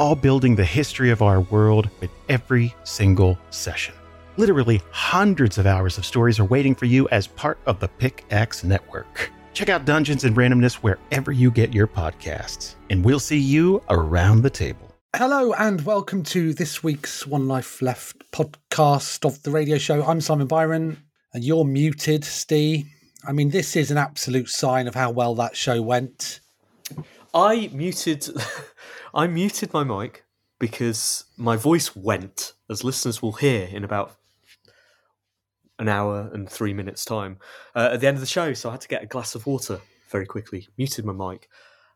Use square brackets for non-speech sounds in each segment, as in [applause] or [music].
all building the history of our world with every single session. Literally hundreds of hours of stories are waiting for you as part of the Pickaxe Network. Check out Dungeons and Randomness wherever you get your podcasts, and we'll see you around the table. Hello and welcome to this week's One Life Left podcast of the radio show. I'm Simon Byron and you're muted, Steve. I mean, this is an absolute sign of how well that show went. I muted I muted my mic because my voice went, as listeners will hear in about an hour and three minutes time uh, at the end of the show. So I had to get a glass of water very quickly, muted my mic,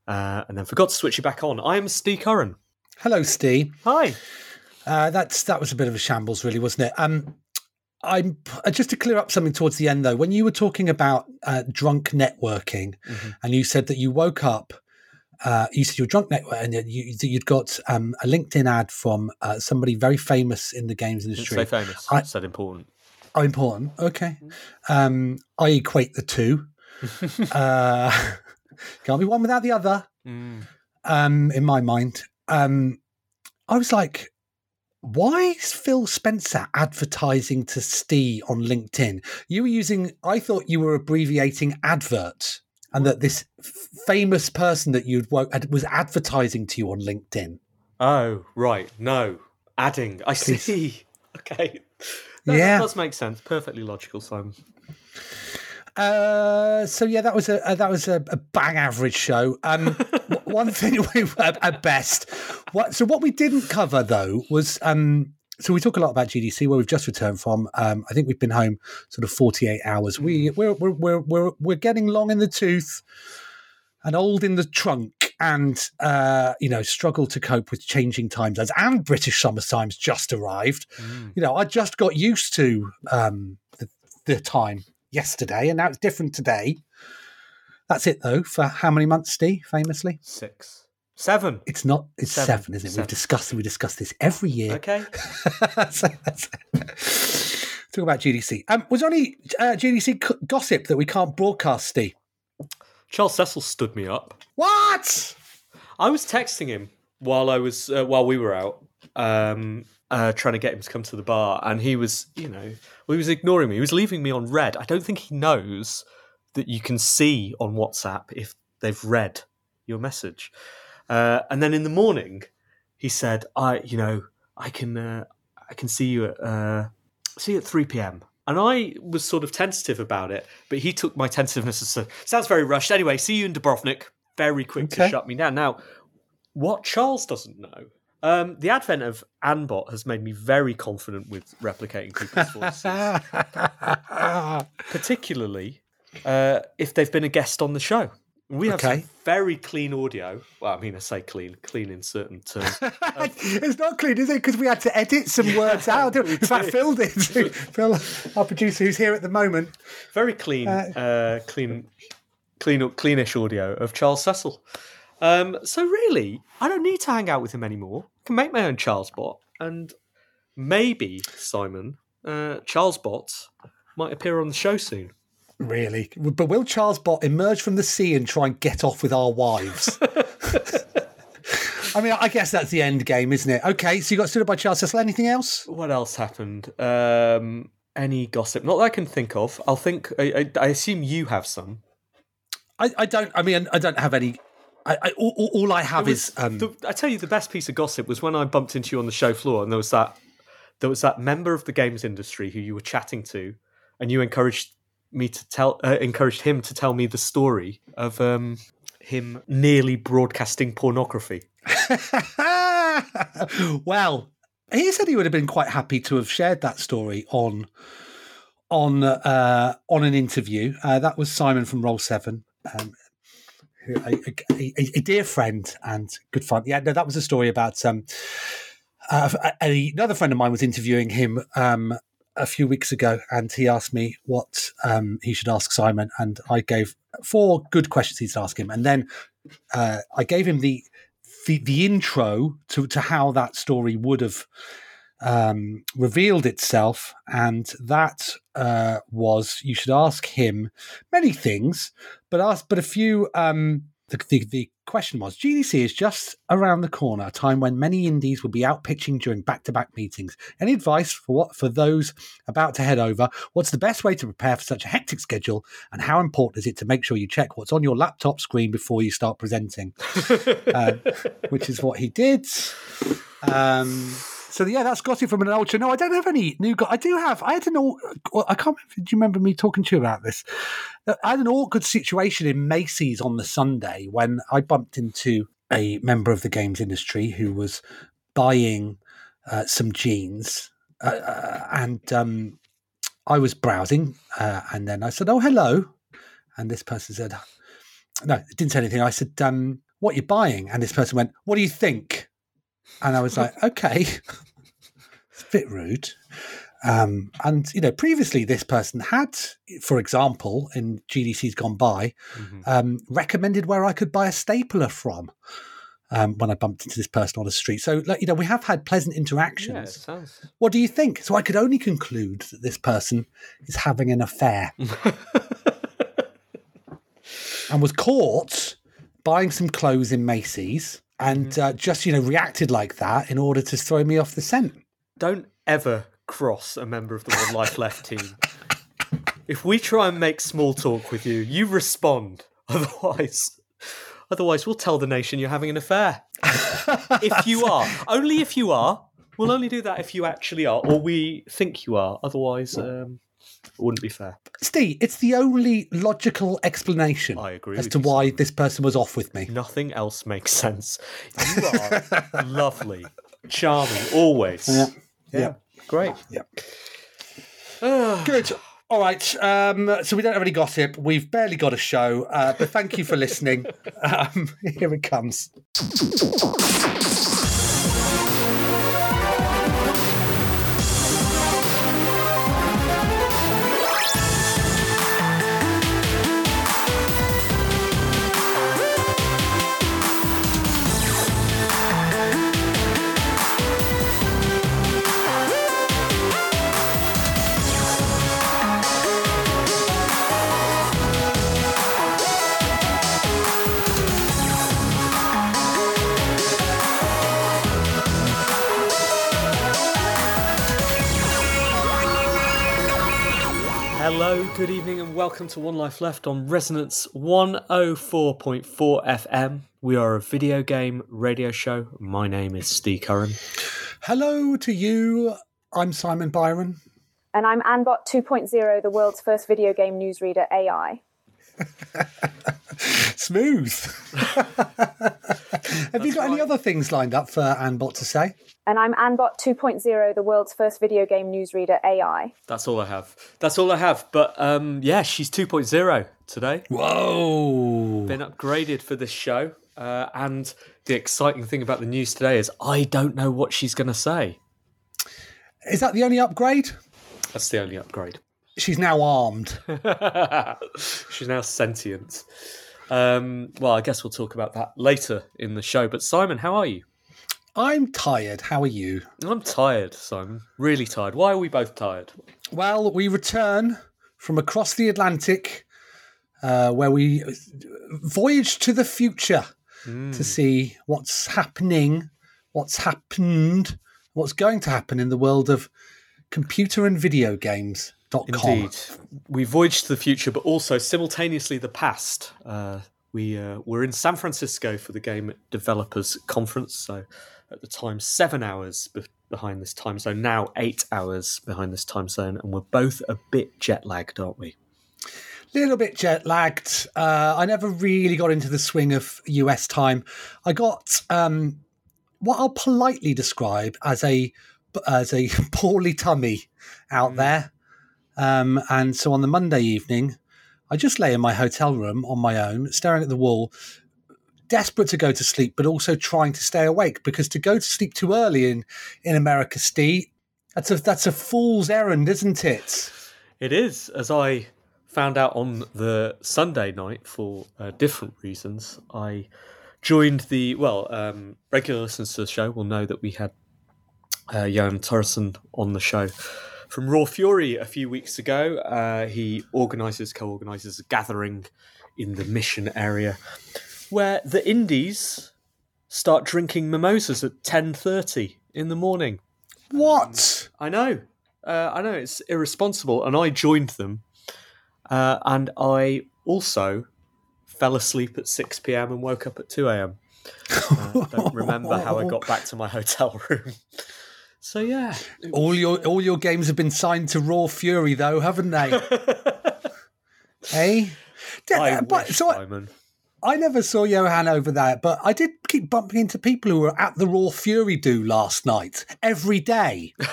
uh, and then forgot to switch it back on. I am Steve Curran. Hello, Steve. Hi. Uh, that's that was a bit of a shambles, really, wasn't it? Um, I'm uh, just to clear up something towards the end though. When you were talking about uh, drunk networking, Mm-hmm. and you said that you woke up, uh, you said you were drunk network, and you, you'd got um, a LinkedIn ad from uh, somebody very famous in the games Didn't industry. say famous. I- said important. Oh, important. Okay. Um, I equate the two. [laughs] uh, can't be one without the other. Mm. Um, in my mind, um, I was like, why is Phil Spencer advertising to Steve on LinkedIn? You were using, I thought you were abbreviating advert, and that this famous person that you'd was advertising to you on LinkedIn. Oh, right. No. Adding. I Please. see. [laughs] Okay. That, Yeah. that does make sense. Perfectly logical, Simon. Uh, so yeah, that was a, a that was a, a bang average show. Um, [laughs] one thing we at, at best. What so what we didn't cover though was um. So we talk a lot about GDC where we've just returned from. Um, I think we've been home sort of forty eight hours. We we're we're we're we're we're getting long in the tooth, and old in the trunk, and uh, you know struggle to cope with changing time zones. And British summer times just arrived. You know, I just got used to um, the, the time yesterday, and now it's different today. That's it though. For how many months, Steve? Famously, Six. Seven. it's not. It's Seven. seven, isn't it? Seven. We've discussed. We discuss this every year. Okay. [laughs] So Talk about GDC. Um, was there any uh, GDC c- gossip that we can't broadcast, Steve? Charles Cecil stood me up. What? I was texting him while I was uh, while we were out, um, uh, trying to get him to come to the bar, and he was, you know, well, he was ignoring me. He was leaving me on red. I don't think he knows that you can see on WhatsApp if they've read your message. Uh, and then in the morning, he said, "I, you know, I can, uh, I can see you at, uh, see you at three p.m." And I was sort of tentative about it, but he took my tentativeness as a, sounds very rushed. Anyway, see you in Dubrovnik. Very quick to shut me down. Now, what Charles doesn't know, um, the advent of AnnBot has made me very confident with replicating people's voices, [laughs] particularly uh, if they've been a guest on the show. We have Okay. some very clean audio. Well, I mean, I say clean, clean in certain terms. [laughs] it's not clean, is it? Because we had to edit some words out. In fact. Phil did. Phil, our producer, who's here at the moment. very clean, uh, clean, clean, up cleanish audio of Charles Cecil. Um, so really, I don't need to hang out with him anymore. I can make my own Charles bot, and maybe Simon uh, Charles bots might appear on the show soon. Really? But will Charles Bot emerge from the sea and try and get off with our wives? [laughs] I mean, I guess that's the end game, isn't it? Okay, so you got stood up by Charles Cecil. Anything else? What else happened? Um, any gossip? Not that I can think of. I'll think. I, I, I assume you have some. I, I don't. I mean, I don't have any. I, I all, all- all I have was- is. Um, the, I tell you, the best piece of gossip was when I bumped into you on the show floor, and there was that there was that member of the games industry who you were chatting to, and you encouraged me to tell, uh, encouraged him to tell me the story of um, him nearly broadcasting pornography. [laughs] well, he said he would have been quite happy to have shared that story on on uh, on an interview. Uh, that was Simon from Roll Seven, um, who, a, a, a, dear friend and good friend. Yeah, no, that was a story about um, Uh, another friend of mine was interviewing him um, a few weeks ago, and he asked me what um, he should ask Simon, and I gave four good questions he should ask him, and then uh, I gave him the the, the intro to, to how that story would have um, revealed itself, and that uh, was you should ask him many things, but ask but a few. Um, the, the, the question was GDC is just around the corner, a time when many indies will be out pitching during back to back meetings. Any advice for what for those about to head over? What's the best way to prepare for such a hectic schedule? And how important is it to make sure you check what's on your laptop screen before you start presenting? [laughs] uh, which is what he did. Um, so yeah, that's got it from an ultra. No, I don't have any new. I do have. I had an. aw- I can't. remember- Do you remember me talking to you about this? Uh, I had an awkward situation in Macy's on the Sunday when I bumped into a member of the games industry who was buying uh, some jeans, uh, uh, and um, I was browsing, uh, and then I said, "Oh, hello," and this person said, "No, it didn't say anything." I said, um, "What you buying?" And this person went, "What do you think?" And I was like, [laughs] "Okay." Bit rude. Um, and you know, previously this person had, for example, in GDC's gone by, Mhm. um, recommended where I could buy a stapler from um, when I bumped into this person on the street. So, like, you know, we have had pleasant Yeah, interactions. sounds. What do you think? So I could only conclude that this person is having an affair [laughs] and was caught buying some clothes in Macy's and uh, just, you know, reacted like that in order to throw me off the scent. Don't ever cross a member of the One Life Left team. If we try and make small talk with you, you respond. [laughs] Otherwise, otherwise we'll tell the nation you're having an affair. [laughs] if you are, only if you are. We'll only do that if you actually are, or we think you are. Otherwise, um, it wouldn't be fair. Steve, it's the only logical explanation I agree as to you, why Simon. this person was off with me. Nothing else makes sense. You are [laughs] lovely, charming, always. Yeah. Yeah, great. Yeah. Ah. [sighs] Good. All right. Um, so we don't have any gossip. We've barely got a show, uh, but thank you for listening. [laughs] Um, here it comes. Good evening, and welcome to One Life Left on Resonance 104.4 FM. We are a video game radio show. My name is Steve Curran. Hello to you. I'm Simon Byron. And I'm AnnBot 2.0, the world's first video game newsreader AI. [laughs] Smooth. [laughs] have you got any other things lined up for AnnBot to say? And I'm AnnBot 2.0, the world's first video game newsreader AI. That's all I have. That's all I have. But um, yeah, she's 2.0 today. Whoa. Been upgraded for this show. Uh, and the exciting thing about the news today is I don't know what she's going to say. Is that the only upgrade? That's the only upgrade. She's now armed. [laughs] She's now sentient. Um, well, I guess we'll talk about that later in the show. But Simon, how are you? I'm tired. How are you? I'm tired, Simon. Really tired. Why are we both tired? Well, we return from across the Atlantic, uh, where we voyage to the future to see what's happening, what's happened, what's going to happen in the world of computer and video games.com. Indeed. We voyaged to the future, but also simultaneously the past. Uh, we uh, were in San Francisco for the Game Developers Conference. So at the time, seven hours be- behind this time zone. Now eight hours behind this time zone, and we're both a bit jet lagged, aren't we? little bit jet lagged. Uh, I never really got into the swing of US time. I got um, what I'll politely describe as a as a [laughs] poorly tummy out there. Um, and so on the Monday evening, I just lay in my hotel room on my own, staring at the wall, desperate to go to sleep, but also trying to stay awake. Because to go to sleep too early in in America, Steve, that's a that's a fool's errand, isn't it? It is, as I found out on the Sunday night for uh, different reasons. I joined the well, um, regular listeners to the show will know that we had uh, Johan Toresson on the show from Raw Fury a few weeks ago. Uh, he organises, co-organises a gathering in the Mission area where the Indies start drinking mimosas at ten thirty in the morning. What? I know, uh, I know it's irresponsible, and I joined them, uh, and I also fell asleep at six pm and woke up at two am. Uh, don't remember how I got back to my hotel [laughs] room. So yeah, All your all your games have been signed to Raw Fury, though, haven't they? [laughs] hey, I but, wish, so I, I never saw Johan over there, but I did keep bumping into people who were at the Raw Fury do last night every day. [laughs]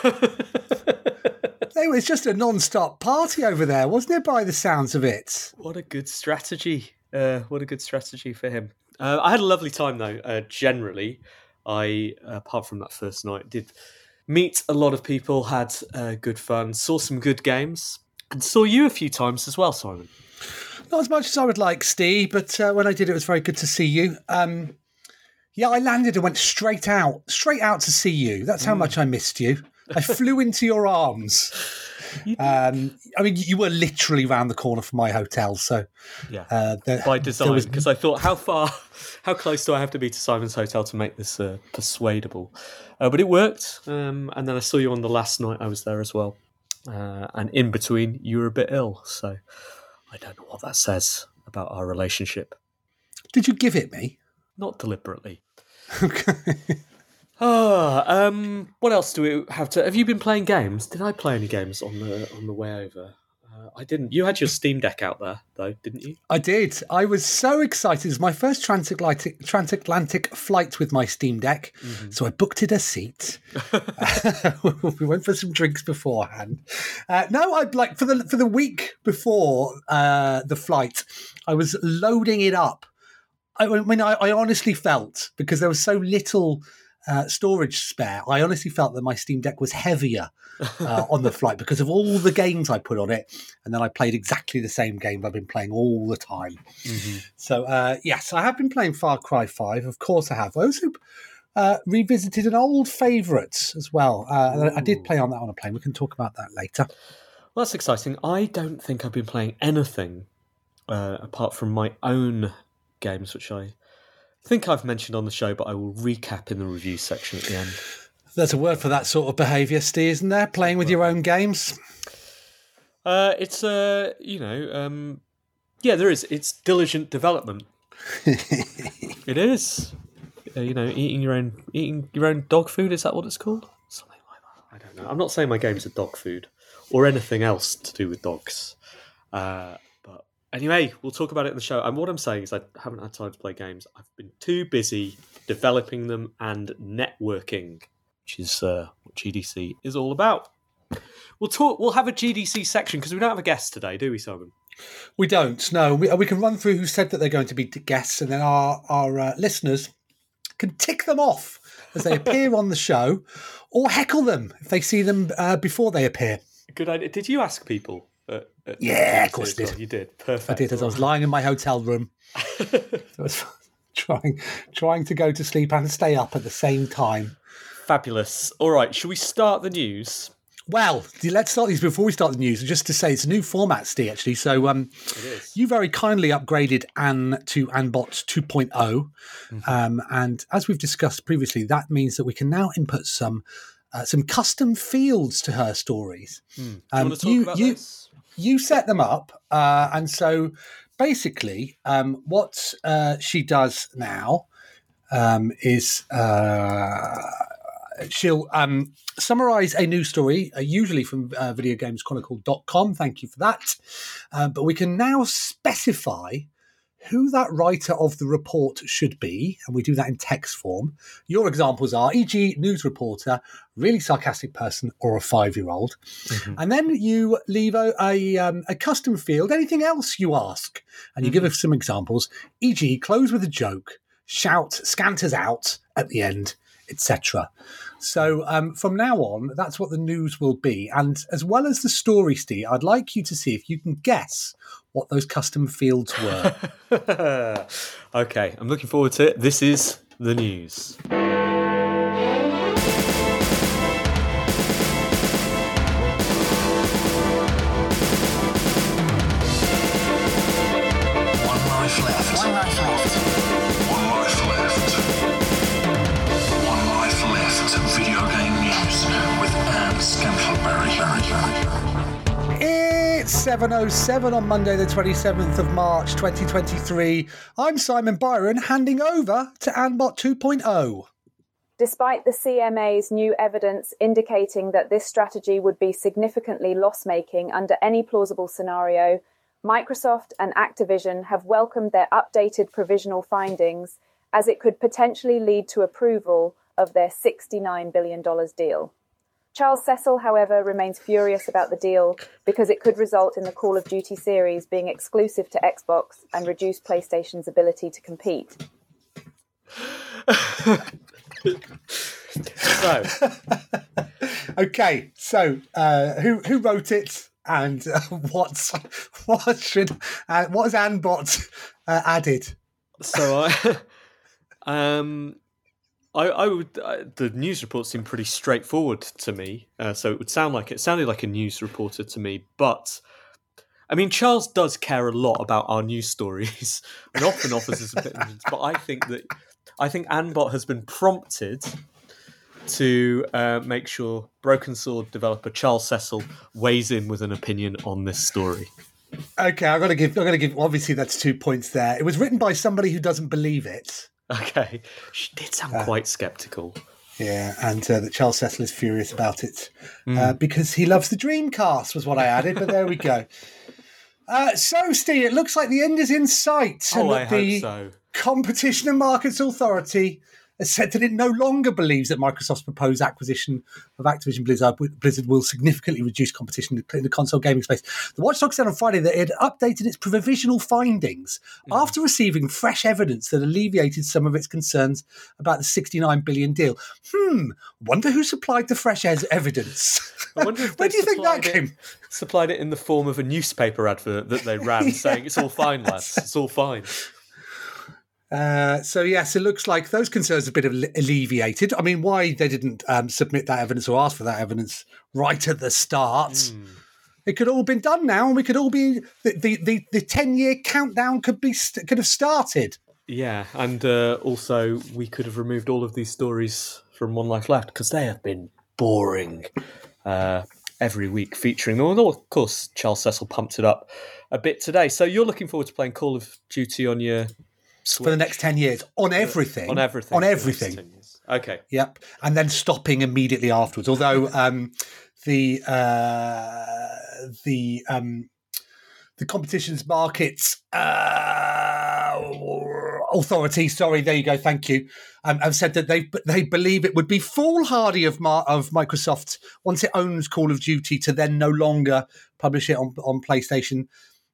It was just a non-stop party over there, wasn't it? By the sounds of it. What a good strategy! Uh, what a good strategy for him. Uh, I had a lovely time though. Uh, generally, I apart from that first night, did meet a lot of people, had uh, good fun, saw some good games, and saw you a few times as well, Simon. Not as much as I would like, Steve, but uh, when I did, it was very good to see you. Um, yeah, I landed and went straight out, straight out to see you. That's how much I missed you. I flew into your arms. Um, I mean, you were literally around the corner from my hotel, so Yeah. uh, there- By design, was- because I thought, how far, [laughs] how close do I have to be to Simon's hotel to make this uh, persuadable? Uh, but it worked, um, and then I saw you on the last night I was there as well. Uh, and in between, you were a bit ill, so I don't know what that says about our relationship. Did you give it me? Not deliberately. [laughs] Ah, um, what else do we have to? Have you been playing games? Did I play any games on the on the way over? Uh, I didn't. You had your Steam Deck out there, though, didn't you? I did. I was so excited. It was my first transatlantic, transatlantic flight with my Steam Deck. So I booked it a seat. [laughs] [laughs] we went for some drinks beforehand. Uh, no, I like for the for the week before uh, the flight, I was loading it up. I, I mean, I, I honestly felt because there was so little uh, storage spare. I honestly felt that my Steam Deck was heavier uh, on the [laughs] flight because of all the games I put on it, and then I played exactly the same game I've been playing all the time. So uh, yes, I have been playing Far Cry Five. Of course, I have. I also uh, revisited an old favourite as well. Uh, I, I did play on that on a plane. We can talk about that later. Well, that's exciting. I don't think I've been playing anything uh, apart from my own games, which I think I've mentioned on the show, but I will recap in the review section at the end. There's a word for that sort of behaviour, Steve, isn't there? Playing with your own games. Uh, it's uh, you know, um, yeah, there is. It's diligent development. [laughs] it is. Uh, you know, eating your own eating your own dog food. Is that what it's called? Something like that. I don't know. I'm not saying my games are dog food or anything else to do with dogs. Uh, anyway, we'll talk about it in the show. And what I'm saying is, I haven't had time to play games. I've been too busy developing them and networking, which is uh, what GDC is all about. We'll talk. We'll have a GDC section because we don't have a guest today, do we, Simon? We don't. No, we, we can run through who said that they're going to be guests, and then our our uh, listeners can tick them off as they appear [laughs] on the show, or heckle them if they see them uh, before they appear. Good idea. Did you ask people? Yeah, of course did. You did. Perfect. I did as I was lying in my hotel room. [laughs] I was [laughs] trying trying to go to sleep and stay up at the same time. Fabulous. All right. Should we start the news? Well, let's start these before we start the news. Just to say, it's a new format, Steve. Actually, so um, you very kindly upgraded Ann to AnnBot 2.0, um, and as we've discussed previously, that means that we can now input some uh, some custom fields to her stories. Do you Um, want to talk you- about you- this? You set them up, uh, and so basically, um, what uh, she does now um, is uh, she'll um, summarize a news story, uh, usually from uh, videogameschronicle.com. Thank you for that. Uh, but we can now specify who that writer of the report should be, and we do that in text form. Your examples are, e.g., news reporter, really sarcastic person, or a five-year-old. And then you leave a, a, um, a custom field, anything else you ask, and you give us some examples, e.g., close with a joke, shout scanters out at the end, etc. So um, from now on, that's what the news will be. And as well as the story, Steve, I'd like you to see if you can guess what those custom fields were. [laughs] okay, I'm looking forward to it. This is the news. 7.07 on Monday, the 27th of March, 2023. I'm Simon Byron, handing over to AnnBot oh. 2.0. Despite the CMA's new evidence indicating that this strategy would be significantly loss making under any plausible scenario, Microsoft and Activision have welcomed their updated provisional findings as it could potentially lead to approval of their $69 billion deal. Charles Cecil, however, remains furious about the deal because it could result in the Call of Duty series being exclusive to Xbox and reduce PlayStation's ability to compete. [laughs] So, Okay, so uh, who who wrote it and uh, [laughs] what's what should uh, what has AnnBot uh, added? so I, [laughs] um, I, I would. Uh, the news report seemed pretty straightforward to me, uh, so it would sound like it sounded like a news reporter to me. But I mean, Charles does care a lot about our news stories [laughs] and often offers his opinions. But I think that I think AnnBot has been prompted to uh, make sure Broken Sword developer Charles Cecil weighs in with an opinion on this story. Okay, I'm gonna give I'm gonna give obviously that's two points there. It was written by somebody who doesn't believe it. [laughs] Okay, she did sound quite skeptical. Yeah, and uh, that Charles Cecil is furious about it uh, because he loves the Dreamcast, was what I added. But there we go. [laughs] Uh, so, Steve, it looks like the end is in sight, and Oh, I that the so. Competition and Markets Authority has said that it no longer believes that Microsoft's proposed acquisition of Activision Blizzard, Blizzard will significantly reduce competition in the console gaming space. The Watchdog said on Friday that it had updated its provisional findings after receiving fresh evidence that alleviated some of its concerns about the 69 billion deal. Hmm, wonder who supplied the fresh es- evidence. I wonder if [laughs] Where do you think that it- came? Supplied it in the form of a newspaper advert that they ran, [laughs] saying it's all fine, lads. It's all fine. Uh, so yes, it looks like those concerns have been alle- alleviated. I mean, why they didn't um, submit that evidence or ask for that evidence right at the start? It could all been done now, and we could all be the the the, the ten year countdown could be could have started. Yeah, and uh, also we could have removed all of these stories from One Life Left because they have been boring uh, every week featuring them. Although, of course, Charles Cecil pumped it up a bit today. So you're looking forward to playing Call of Duty on your for the next 10 years on everything on everything on for the next everything. Okay. yep. And then stopping immediately afterwards. Although um the uh the um the competitions markets uh, authority sorry there you go thank you um, have said that they they believe it would be foolhardy of Mar- of Microsoft once it owns Call of Duty to then no longer publish it on on PlayStation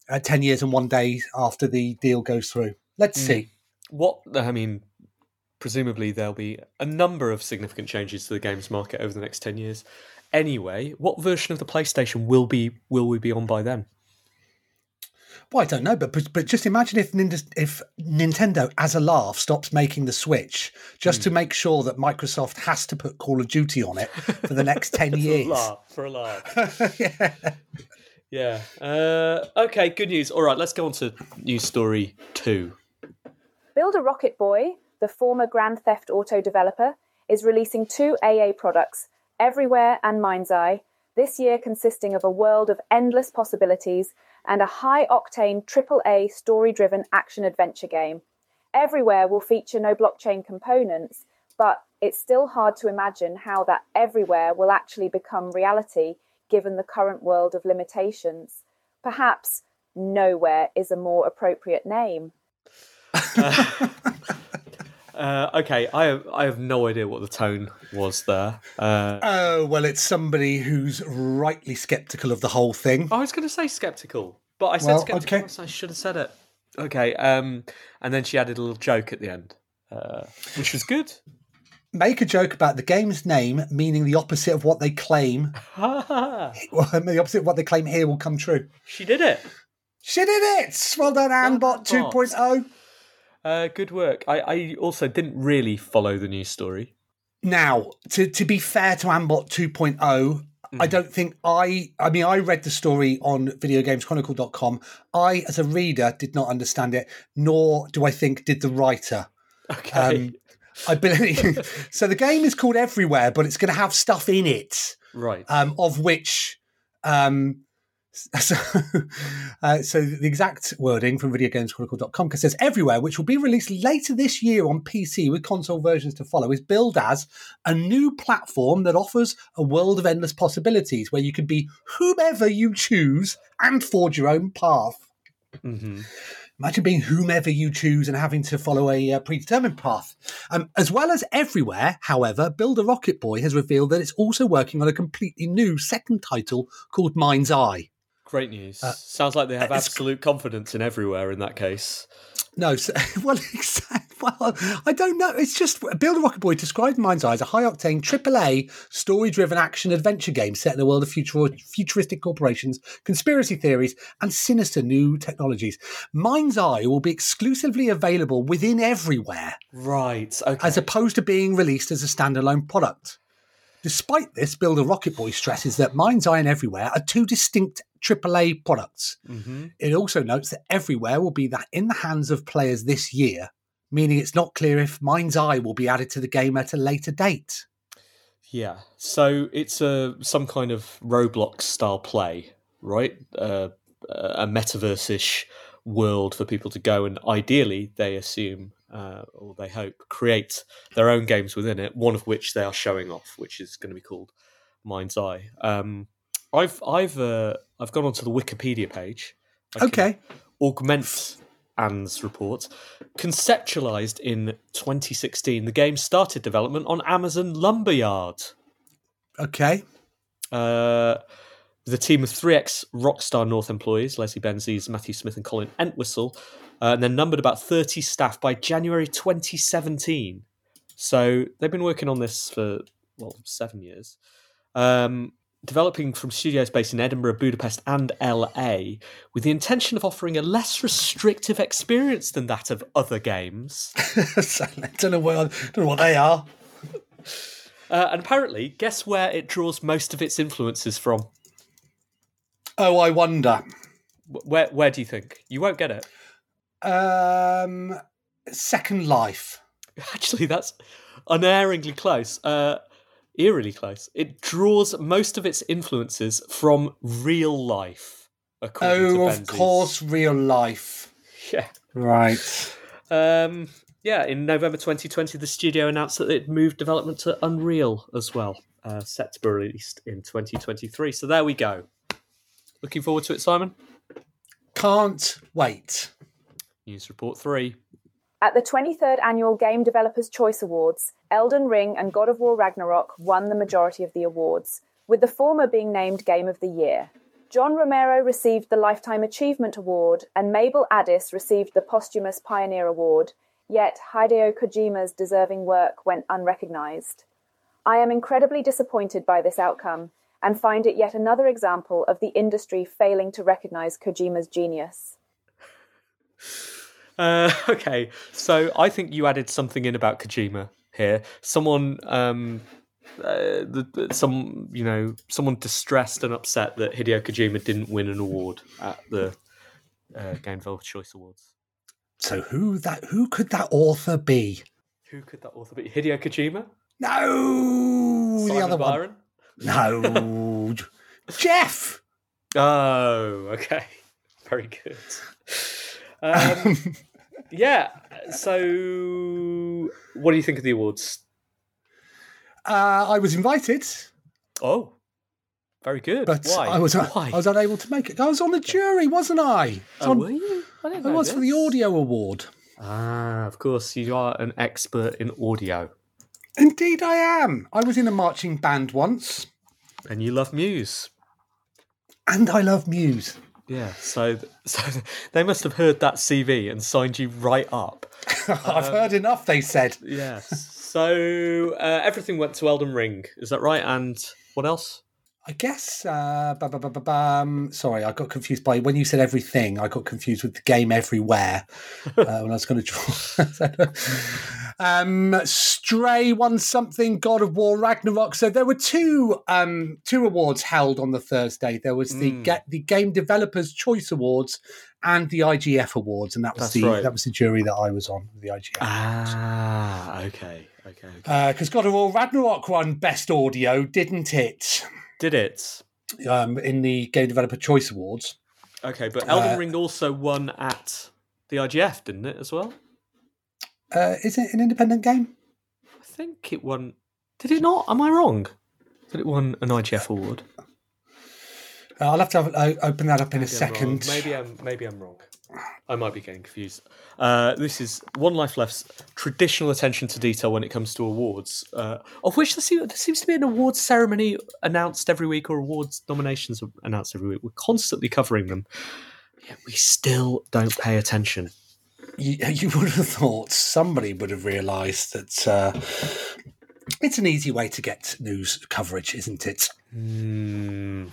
uh, 10 years and one day after the deal goes through let's see What I mean, presumably there'll be a number of significant changes to the games market over the next ten years. Anyway, what version of the PlayStation will be will we be on by then? Well, I don't know, but but, but just imagine if if Nintendo, as a laugh, stops making the Switch just to make sure that Microsoft has to put Call of Duty on it for the next ten [laughs] For a years. laugh, for a laugh. [laughs] yeah. Uh, okay, good news. All right, let's go on to news story two. Build a Rocket Boy, the former Grand Theft Auto developer, is releasing two AA products, Everywhere and MindsEye, this year consisting of a world of endless possibilities and a high octane AAA story driven action adventure game. Everywhere will feature no blockchain components, but it's still hard to imagine how that everywhere will actually become reality given the current world of limitations. Perhaps nowhere is a more appropriate name. [laughs] Uh, okay, I have I have no idea what the tone was there. Uh, Oh well, it's somebody who's rightly skeptical of the whole thing. I was going to say skeptical, but I said Well, skeptical. okay. so I should have said it. Okay, um, and then she added a little joke at the end. uh, which was good. Make a joke about the game's name meaning the opposite of what they claim. well, [laughs] [laughs] the opposite of what they claim here will come true. she did it. She did it! Well done, AnnBot Bot. 2.0. Uh, good work. I, I also didn't really follow the news story. Now, to, to be fair to AnnBot 2.0, I don't think I. I mean, I read the story on videogameschronicle.com. I, as a reader, did not understand it, nor do I think did the writer. Okay. Um, I [laughs] believe so. The game is called Everywhere, but it's going to have stuff in it, right. um, of which. Um, so, [laughs] uh, so the exact wording from videogameschronicle.com says everywhere, which will be released later this year on PC with console versions to follow, is billed as a new platform that offers a world of endless possibilities where you can be whomever you choose and forge your own path. hmm Imagine being whomever you choose and having to follow a uh, predetermined path. Um, as well as everywhere, however, Build a Rocket Boy has revealed that it's also working on a completely new second title called MindsEye. Great news. Uh, Sounds like they have absolute confidence in everywhere in that case. No, so, [laughs] well, [laughs] well, I don't know. It's just Build a Rocket Boy described MindsEye as a high octane AAA story driven action adventure game set in a world of future, futuristic corporations, conspiracy theories, and sinister new technologies. MindsEye will be exclusively available within everywhere, Right. Okay. as opposed to being released as a standalone product. Despite this, Build a Rocket Boy stresses that MindsEye and Everywhere are two distinct AAA products. hmm It also notes that Everywhere will be that in the hands of players this year, meaning it's not clear if MindsEye will be added to the game at a later date. Yeah. So it's a some kind of Roblox style play, right? Uh, a metaverse-ish world for people to go and ideally they assume uh, or they hope create their own games within it. One of which they are showing off, which is going to be called MindsEye. Um, I've I've uh, I've gone onto the Wikipedia page. I Okay. augment Ann's report. Conceptualized in 2016, the game started development on Amazon Lumberyard. Okay. Uh, with a team of three ex Rockstar North employees, Leslie Benzies, Matthew Smith, and Colin Entwistle, uh, and then numbered about 30 staff by January 2017. So they've been working on this for, well, seven years. Um, developing from studios based in Edinburgh, Budapest, and LA, with the intention of offering a less restrictive experience than that of other games. [laughs] I don't know what don't know what they are. Uh, and apparently, guess where it draws most of its influences from? Oh, I wonder. Where, where do you think? You won't get it. Um, Second Life. Actually, that's unerringly close. Uh, eerily close. It draws most of its influences from real life. according to Oh, of course, real life. Yeah. Right. Um, yeah, in November 2020, the studio announced that it moved development to Unreal as well, uh, set to be released in 2023. So there we go. Looking forward to it, Simon. Can't wait. News Report 3. At the 23rd Annual Game Developers' Choice Awards, Elden Ring and God of War Ragnarok won the majority of the awards, with the former being named Game of the Year. John Romero received the Lifetime Achievement Award, and Mabel Addis received the posthumous Pioneer Award, yet Hideo Kojima's deserving work went unrecognised. I am incredibly disappointed by this outcome and find it yet another example of the industry failing to recognise Kojima's genius. [laughs] Uh, okay, so I think you added something in about Kojima here. Someone, um, uh, the, the- some you know, someone distressed and upset that Hideo Kojima didn't win an award at the uh, Game Developer Choice Awards. So who that? Who could that author be? Who could that author be? Hideo Kojima? No, the other Byron? one. No, [laughs] Jeff. Oh, okay. [laughs] Very good. Um, yeah. So, what do you think of the awards? Uh, I was invited, Oh, very good. but Why? I was Why? I was unable to make it. I was on the jury, wasn't I? I was, Oh, on- were you? I I was for the audio award. Ah, of course, you are an expert in audio, Indeed, I am. I was in a marching band once, and you love Muse. and I love Muse. Yeah, so [laughs] so they must have heard that CV and signed you right up. [laughs] I've heard enough. They said. Yes. So uh, everything went to Elden Ring, is that right? And what else? I guess. Uh, ba, ba, ba, ba, bum. Sorry, I got confused by when you said everything. I got confused with the game everywhere [laughs] uh, when I was going to draw. Um, Stray won something. God of War Ragnarok. So there were two um, two awards held on the Thursday. There was the Mm. ga- the Game Developers Choice Awards and the IGF Awards, and that was That's the right. that was the jury that I was on. The IGF. Ah, okay, okay, okay. Because God of War Ragnarok won Best Audio, didn't it? Did it? Um, in the Game Developer Choice Awards. Okay, but Elden Uh, Ring also won at the IGF, didn't it, as well? Uh, is it an independent game? I think it won. Did it not? Am I wrong? Did it won an IGF award? Uh, I'll have to have, uh, open that up in a Maybe I'm second. Maybe I'm maybe I'm wrong. I might be getting confused. Uh, this is One Life Left's traditional attention to detail when it comes to awards, uh, of which there, seem, there seems to be an awards ceremony announced every week or awards nominations announced every week. We're constantly covering them, yet we still don't pay attention. You, [laughs] you would have thought somebody would have realised that uh, it's an easy way to get news coverage, isn't it? Hmm.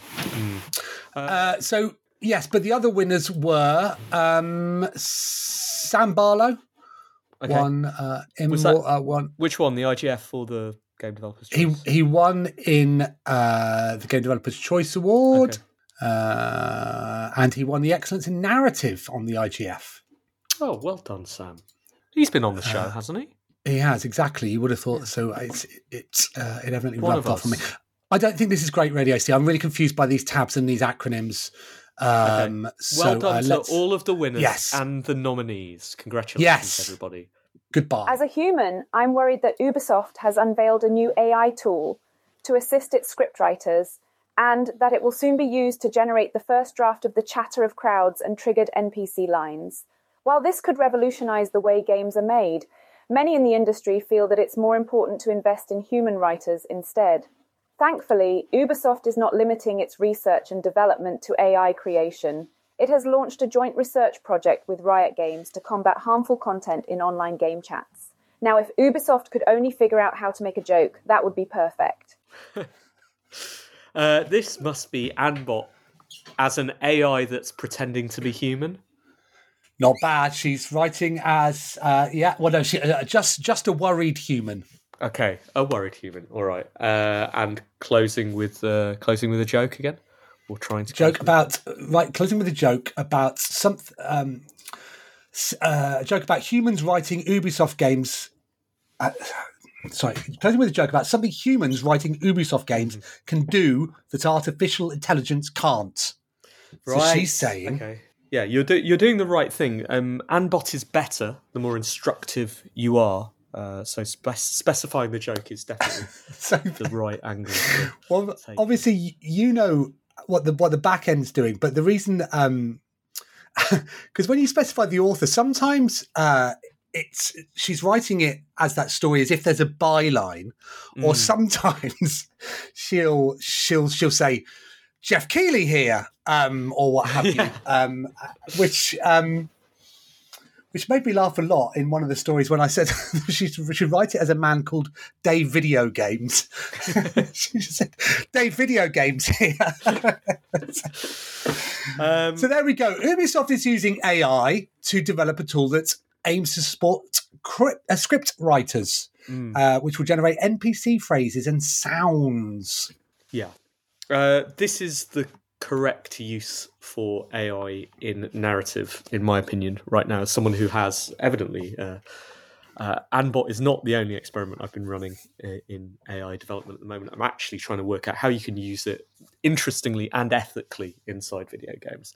Uh, so yes, but the other winners were um, Sam Barlow Okay. won. Uh, in that- uh, won. Which one, the IGF or the Game Developers He Choice? he won in uh, the Game Developers Choice Award, uh, and he won the Excellence in Narrative on the IGF. Oh, well done, Sam. He's been on the Uh, show, hasn't he? He has exactly. You would have thought so. It's it's uh, it evidently One rubbed of off on me. I don't think this is great radio. See, I'm really confused by these tabs and these acronyms. Um, so Well done uh, to let's all of the winners Yes. and the nominees. Congratulations, Yes. everybody. goodbye. As a human, I'm worried that Ubisoft has unveiled a new AI tool to assist its scriptwriters and that it will soon be used to generate the first draft of the chatter of crowds and triggered NPC lines. While this could revolutionize the way games are made, many in the industry feel that it's more important to invest in human writers instead. Thankfully, Ubisoft is not limiting its research and development to AI creation. It has launched a joint research project with Riot Games to combat harmful content in online game chats. Now, if Ubisoft could only figure out how to make a joke, that would be perfect. [laughs] Uh, this must be AnnBot as an AI that's pretending to be human. Not bad. She's writing as uh, yeah. Well, no, she uh, just just a worried human. Okay, a worried human. All right, uh, and closing with uh, closing with a joke again, or trying to Joke about right. Closing with a joke about some um, uh, a joke about humans writing Ubisoft games. Uh, sorry, closing with a joke about something humans writing Ubisoft games can do that artificial intelligence can't. So she's saying, Okay. Yeah, you're do- you're doing the right thing. Um, AnnBot is better the more instructive you are. Uh, so spec- specifying the joke is definitely [laughs] so the right angle. [laughs] Well, obviously, you know what the what the back end's doing, but the reason, [laughs] because when you specify the author, sometimes uh, it's she's writing it as that story as if there's a byline, or Mm. sometimes she'll she'll she'll say Jeff Keighley here, um, or what have Yeah. you, [laughs] um, which. Um, which made me laugh a lot in one of the stories when I said [laughs] she should write it as a man called Dave Video Games. [laughs] she just said, Dave Video Games here. Um, so there we go. Ubisoft is using AI to develop a tool that aims to support cri- uh, script writers, mm, uh, which will generate NPC phrases and sounds. yeah, uh, this is the correct use for AI in narrative, in my opinion. Right now, as someone who has evidently. Uh, uh, AnnBot is not the only experiment I've been running uh, in AI development at the moment. I'm actually trying to work out how you can use it interestingly and ethically inside video games.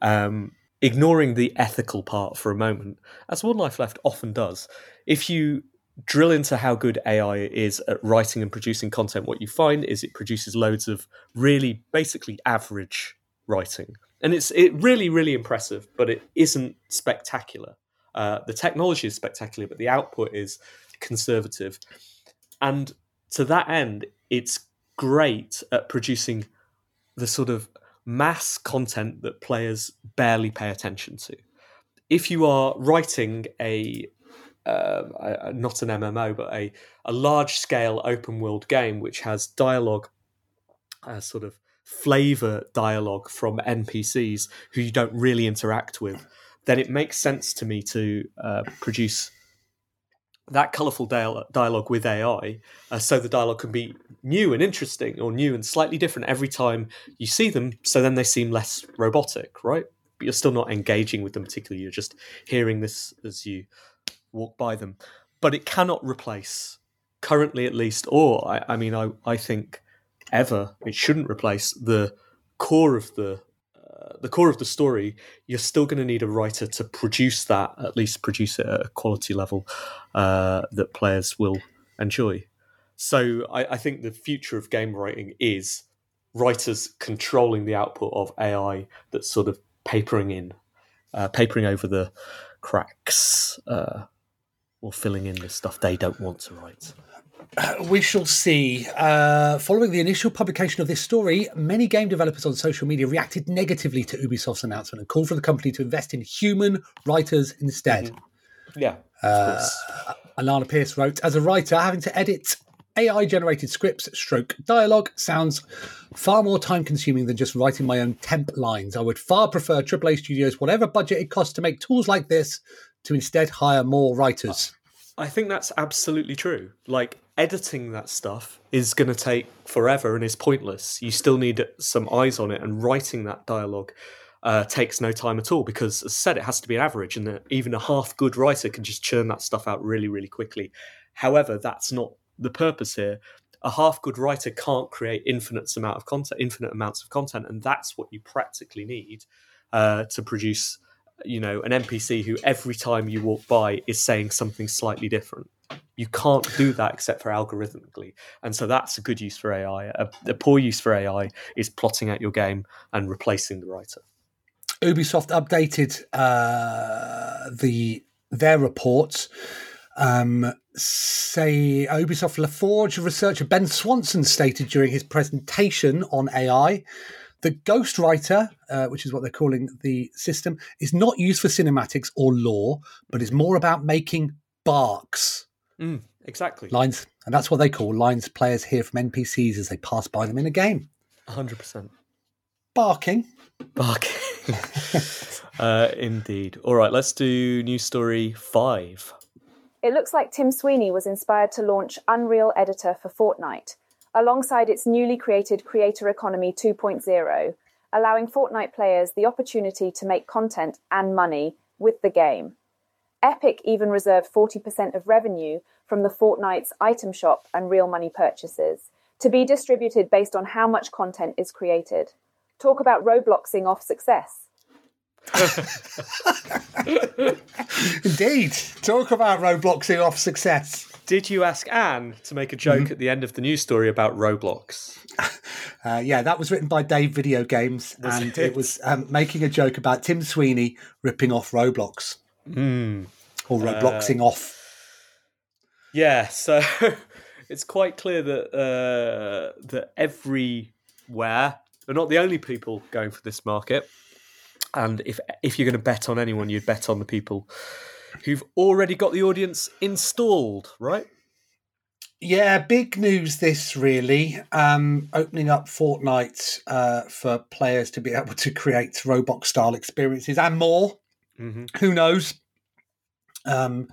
Um, ignoring the ethical part for a moment, as One Life Left often does, if you drill into how good AI is at writing and producing content, what you find is it produces loads of really basically average writing. And it's it really, really impressive, but it isn't spectacular. Uh, the technology is spectacular, but the output is conservative. And to that end, it's great at producing the sort of mass content that players barely pay attention to. If you are writing a uh, not an MMO, but a, a large scale open world game which has dialogue, uh, sort of flavor dialogue from NPCs who you don't really interact with, then it makes sense to me to uh, produce that colorful dial- dialogue with AI uh, so the dialogue can be new and interesting or new and slightly different every time you see them so then they seem less robotic right? But you're still not engaging with them particularly you're just hearing this as you walk by them. But it cannot replace currently at least or i, I mean I, I think ever it shouldn't replace the core of the uh, the core of the story. You're still going to need a writer to produce that at least produce it at a quality level uh, that players will enjoy. So I, I think the future of game writing is writers controlling the output of ai that's sort of papering in uh, papering over the cracks uh, or filling in the stuff they don't want to write uh, We shall see. Uh, following the initial publication of this story, many game developers on social media reacted negatively to Ubisoft's announcement and called for the company to invest in human writers instead. Mm-hmm. yeah of uh, course. Alana Pierce wrote, As a writer, having to edit AI generated scripts, stroke dialogue, sounds far more time consuming than just writing my own temp lines. I would far prefer AAA studios, whatever budget it costs to make tools like this, to instead hire more writers. I think that's absolutely true. Like editing that stuff is going to take forever and is pointless. You still need some eyes on it, and writing that dialogue uh, takes no time at all because, as I said, it has to be average, and even a half good writer can just churn that stuff out really, really quickly. However, that's not the purpose here. A half good writer can't create infinite amount of content, infinite amounts of content, and that's what you practically need uh, to produce you know an npc who every time you walk by is saying something slightly different. You can't do that except for algorithmically. And so that's a good use for ai a, a poor use for ai is plotting out your game and replacing the writer. Ubisoft updated uh, the their reports. Um, say Ubisoft LaForge researcher Ben Swanson stated during his presentation on AI that Ghostwriter, uh, which is what they're calling the system, is not used for cinematics or lore, but is more about making barks. Mm, exactly. Lines, and that's what they call lines players hear from NPCs as they pass by them in a game. 100% Barking. barking. [laughs] [laughs] Uh, indeed. All right let's do news story five. It looks like Tim Sweeney was inspired to launch Unreal Editor for Fortnite, alongside its newly created Creator Economy 2.0, allowing Fortnite players the opportunity to make content and money with the game. Epic even reserved 40% of revenue from the Fortnite's item shop and real money purchases to be distributed based on how much content is created. Talk about Robloxing off success. [laughs] Indeed. Talk about Robloxing off success. Did you ask Ann to make a joke at the end of the news story about roblox [laughs] Uh, yeah, that was written by Dave Video Games, [laughs] and it, it? was um, making a joke about Tim Sweeney ripping off Roblox Hmm. or Robloxing off. Yeah, so [laughs] it's quite clear that uh, that everywhere they're not the only people going for this market. And if if you're going to bet on anyone, you'd bet on the people who've already got the audience installed, right? Yeah, big news this really. Um, opening up Fortnite uh, for players to be able to create Roblox style experiences and more. Mm-hmm. Who knows? Um,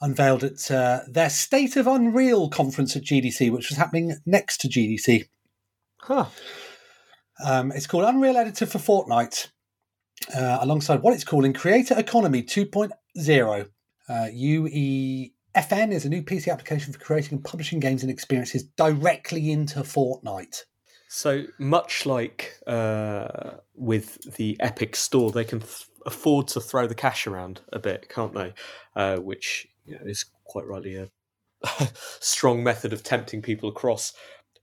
unveiled at uh, their State of Unreal conference at GDC, which was happening next to GDC. Huh. Um, it's called Unreal Editor for Fortnite, uh, alongside what it's calling Creator Economy 2.0. Uh, UEFN is a new PC application for creating and publishing games and experiences directly into Fortnite. So much like uh, with the Epic Store, they can afford to throw the cash around a bit, can't they? Uh, which you know, is quite rightly a [laughs] strong method of tempting people across.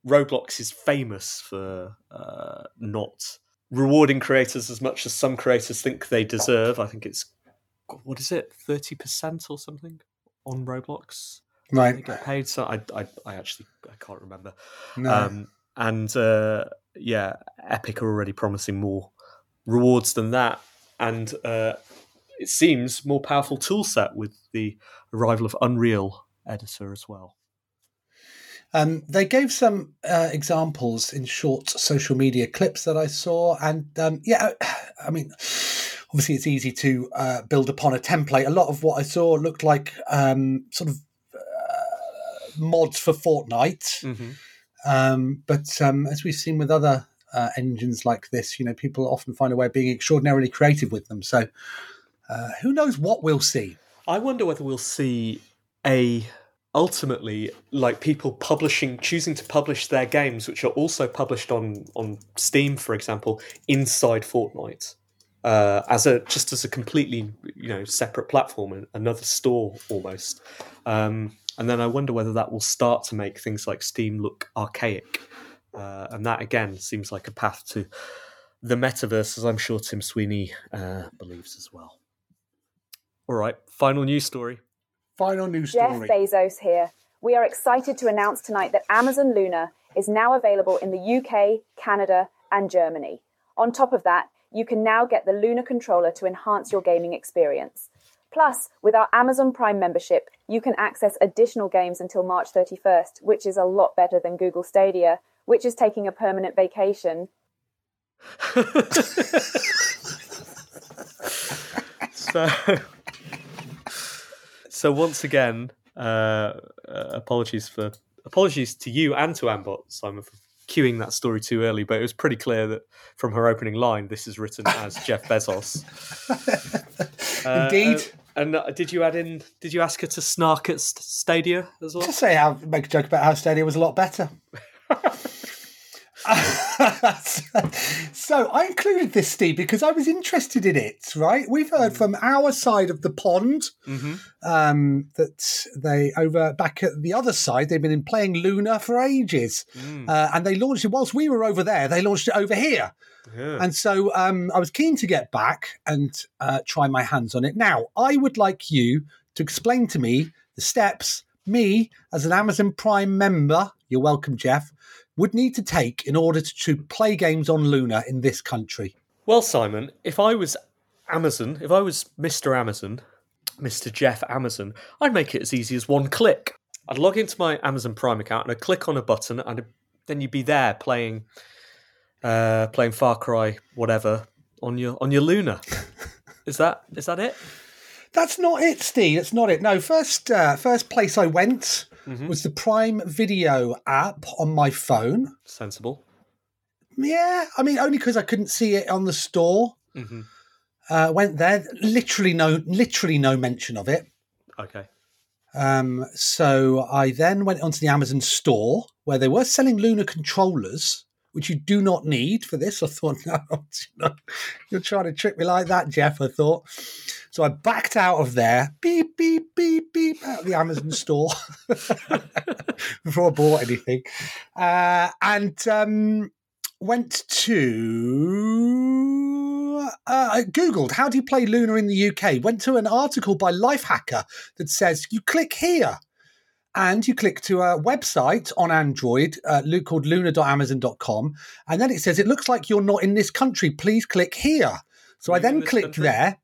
Roblox is famous for uh, not rewarding creators as much as some creators think they deserve. I think it's what is it, thirty percent or something on Roblox. They Right. get paid. So I, I, I actually I can't remember. No. Um, and uh, yeah, Epic are already promising more rewards than that, and uh, it seems more powerful tool set with the arrival of Unreal Editor as well. Um, they gave some uh, examples in short social media clips that I saw, and um, yeah, I [sighs] mean, obviously it's easy to uh, build upon a template. A lot of what I saw looked like um, sort of uh, mods for Fortnite, Mm-hmm. um, but um, as we've seen with other uh, engines like this, you know, people often find a way of being extraordinarily creative with them. So, uh, who knows what we'll see? I wonder whether we'll see a ultimately like people publishing choosing to publish their games which are also published on on Steam for example inside Fortnite uh, as a just as a completely you know separate platform and another store almost um, and then I wonder whether that will start to make things like Steam look archaic uh, and that again seems like a path to the metaverse as I'm sure Tim Sweeney uh, believes as well all right final news story Final news story. Jeff. Bezos here. We are excited to announce tonight that Amazon Luna is now available in the UK, Canada, and Germany. On top of that, you can now get the Luna controller to enhance your gaming experience. Plus, with our Amazon Prime membership, you can access additional games until March 31st, which is a lot better than Google Stadia, which is taking a permanent vacation. [laughs] so, so once again, uh, uh, apologies for apologies to you and to AnnBot Simon for cueing that story too early. But it was pretty clear that from her opening line, this is written as [laughs] Jeff Bezos. [laughs] Uh, Indeed. uh, and uh, did you add in? Did you ask her to snark at St- Stadia as well? Just say how make a joke about how Stadia was a lot better. [laughs] [laughs] so I included this, Steve, because I was interested in it. Right, we've heard from our side of the pond Mm-hmm. um, that they over back at the other side they've been playing Luna for ages, Mm. uh, and they launched it whilst we were over there. They launched it over here. Yeah. And so um, I was keen to get back and uh, try my hands on it. Now, I would like you to explain to me the steps me, as an Amazon Prime member, you're welcome, Jeff, would need to take in order to, to play games on Luna in this country. Well, Simon, if I was Amazon, if I was Mr. Amazon, Mr. Jeff Amazon, I'd make it as easy as one click. I'd log into my Amazon Prime account and I'd click on a button, and then you'd be there playing, uh, playing Far Cry, whatever, on your on your Luna. [laughs] is that is that it? That's not it, Steve. That's not it. No, first uh, first place I went was the Prime Video app on my phone. Sensible. Yeah, I mean only because I couldn't see it on the store. hmm Uh, went there. Literally no, literally no mention of it. Okay. Um, so I then went onto the Amazon store where they were selling Luna controllers, which you do not need for this. [laughs] I thought, no, you're trying to trick me like that, Jeff. I thought. So I backed out of there, beep, beep, beep, beep, out of the Amazon store [laughs] before I bought anything. Uh, and um, went to uh, googled how do you play Luna in the UK. Went to an article by Lifehacker that says you click here, and you click to a website on Android uh, called Luna.amazon.com, and then it says it looks like you're not in this country. Please click here. So I then clicked country? there.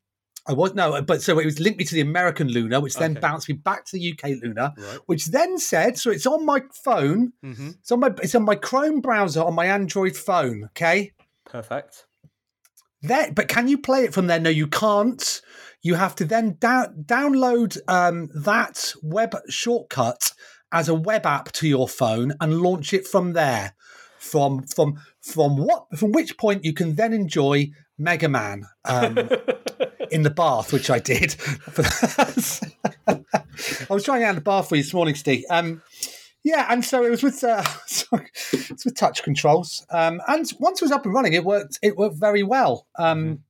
I was no, but so it was linked me to the American Luna, which then Okay. bounced me back to the UK Luna, Right. which then said, so it's on my phone. hmm It's on my it's on my Chrome browser on my Android phone. Okay. Perfect. There, but can you play it from there? No, you can't. You have to then down, download um, that web shortcut as a web app to your phone and launch it from there. From from from what from which point you can then enjoy Mega Man um, [laughs] in the bath, which I did. [laughs] I was trying out the bath for you this morning, Steve. Um, yeah, and so it was with uh, [laughs] sorry, it's with touch controls. Um, and once it was up and running, it worked. It worked very well. Um,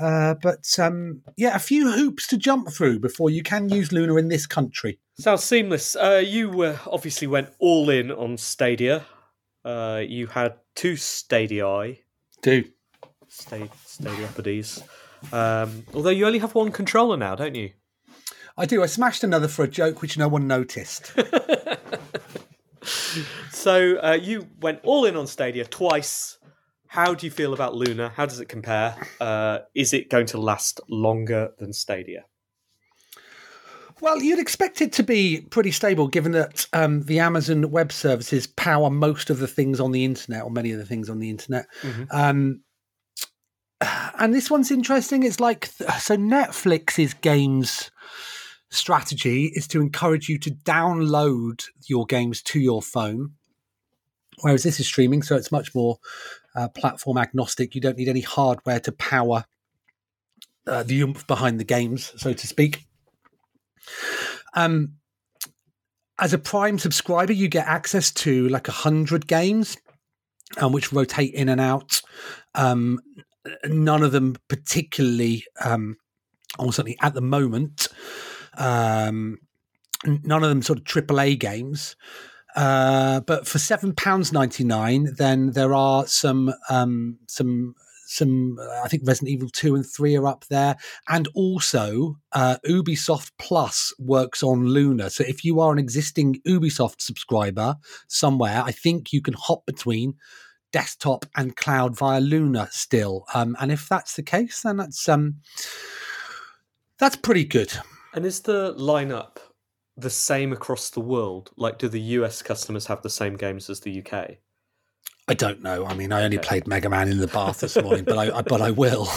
uh, but um, yeah, a few hoops to jump through before you can use Luna in this country. Sounds seamless. Uh, you uh, obviously went all in on Stadia. Uh, you had two Stadia, Do Sta- Stadiapodes. Um, although you only have one controller now, don't you? I do? I smashed another for a joke which no one noticed. [laughs] [laughs] so uh, you went all in on Stadia twice. How do you feel about Luna? How does it compare? Uh, is it going to last longer than Stadia? Well, you'd expect it to be pretty stable, given that um, the Amazon Web Services power most of the things on the internet, or many of the things on the internet. Um, and this one's interesting. It's like so Netflix's games strategy is to encourage you to download your games to your phone, whereas this is streaming, so it's much more uh, platform agnostic. You don't need any hardware to power uh, the oomph behind the games, so to speak. Um, as a Prime subscriber, you get access to like a hundred games, um, which rotate in and out. Um, none of them particularly, um, or certainly at the moment, um, none of them sort of AAA games. Uh, but for seven pounds ninety nine, then there are some um, some some. uh, I think Resident Evil two and three are up there, and also uh, Ubisoft Plus works on Luna. So if you are an existing Ubisoft subscriber somewhere, I think you can hop between desktop and cloud via Luna still. Um, and if that's the case, then that's um, that's pretty good. And is the lineup the same across the world? Like, do the US customers have the same games as the UK? I don't know. I mean, I only played Mega Man in the bath this morning, but I, I but I will.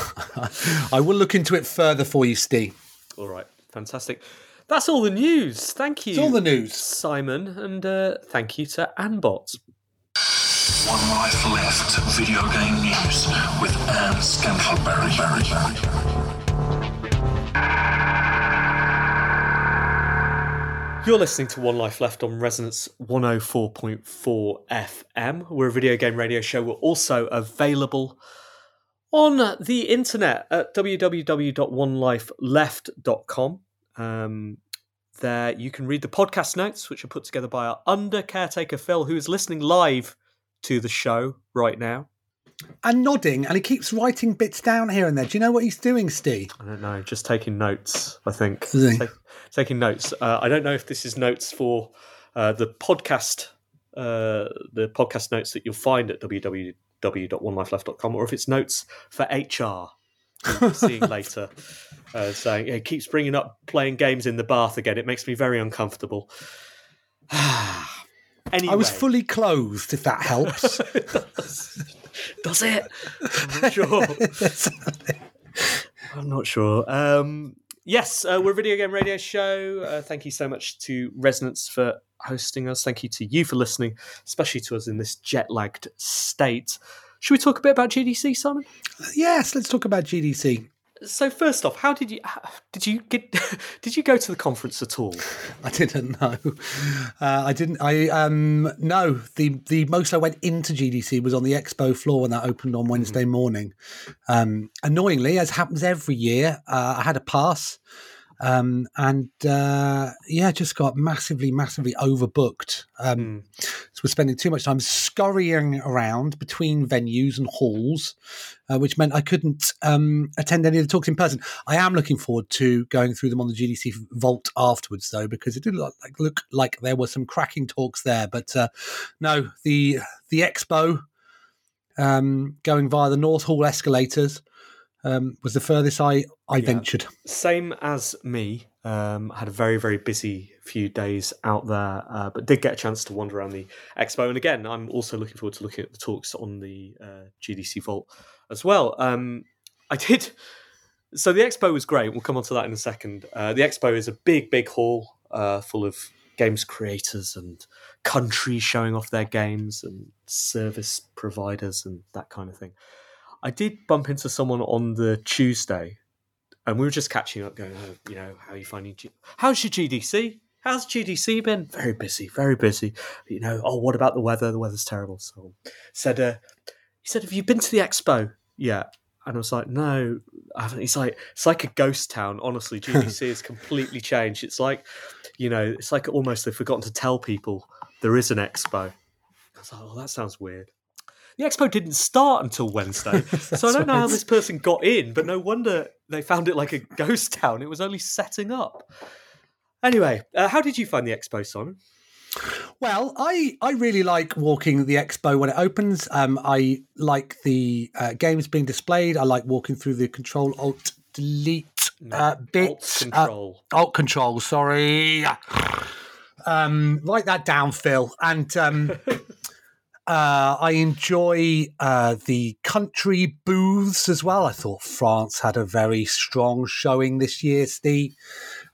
[laughs] I will look into it further for you, Steve. All right, fantastic. That's all the news. Thank you. It's all the news. Simon, and uh, thank you to AnnBot. One Life Left video game news with Ann Scantleberry. You're listening to One Life Left on Resonance 104.4 FM. We're a video game radio show. We're also available on the internet at www.onelifeleft.com. Um, there you can read the podcast notes, which are put together by our under caretaker Phil, who is listening live to the show right now. And nodding, and he keeps writing bits down here and there. Do you know what he's doing, Steve? I don't know, just taking notes, I think. Is he? Ta- taking notes. Uh, I don't know if this is notes for uh, the podcast, uh, the podcast notes that you'll find at www.onelifeleft.com, or if it's notes for HR. [laughs] Seeing later, uh, saying it keeps bringing up playing games in the bath again. It makes me very uncomfortable. anyway, [sighs] I was fully clothed, if that helps. [laughs] Does it? I'm not sure. [laughs] I'm not sure. Um, yes, uh, we're a video game radio show. Uh, thank you so much to Resonance for hosting us. Thank you to you for listening, especially to us in this jet lagged state. Should we talk a bit about GDC, Simon? yes, let's talk about GDC. So first off, how did you did you get [laughs] did you go to the conference at all? [laughs] I didn't know. Uh, I didn't. I um no. The the most I went into GDC was on the expo floor when that opened on Wednesday morning. Um, annoyingly, as happens every year, uh, I had a pass, um, and uh, yeah, just got massively, massively overbooked. Um, So we're spending too much time scurrying around between venues and halls, uh, which meant I couldn't um, attend any of the talks in person. I am looking forward to going through them on the GDC Vault afterwards, though, because it did look like, look like there were some cracking talks there. But uh, no, the the expo um, going via the North Hall escalators um, was the furthest I I ventured. Same as me. Um, had a very very busy few days out there, uh, but did get a chance to wander around the expo. And again, I'm also looking forward to looking at the talks on the uh, GDC Vault as well. Um, I did. So the expo was great. We'll come on to that in a second. Uh, the expo is a big big hall uh, full of games creators and countries showing off their games and service providers and that kind of thing. I did bump into someone on the Tuesday, and we were just catching up, going, oh, you know, how are you finding? G- How's your GDC? How's GDC been? Very busy, very busy. You know, oh, what about the weather? The weather's terrible. So said, uh, he said, have you been to the expo yet? And I was like, no, I haven't. He's like, it's like a ghost town. Honestly, [laughs] GDC has completely changed. It's like, you know, it's like almost they've forgotten to tell people there is an expo. I was like, oh, that sounds weird. The expo didn't start until Wednesday, [laughs] so I don't know how this person got in, but no wonder they found it like a [laughs] ghost town. It was only setting up. Anyway, uh, how did you find the expo, Simon? Well, I, I really like walking the expo when it opens. Um, I like the uh, games being displayed. I like walking through the Control Alt Delete uh, bits. Alt Uh, control. Alt Control, sorry. Um, write that down, Phil. And um, [laughs] uh, I enjoy uh, the country booths as well. I thought France had a very strong showing this year, Steve.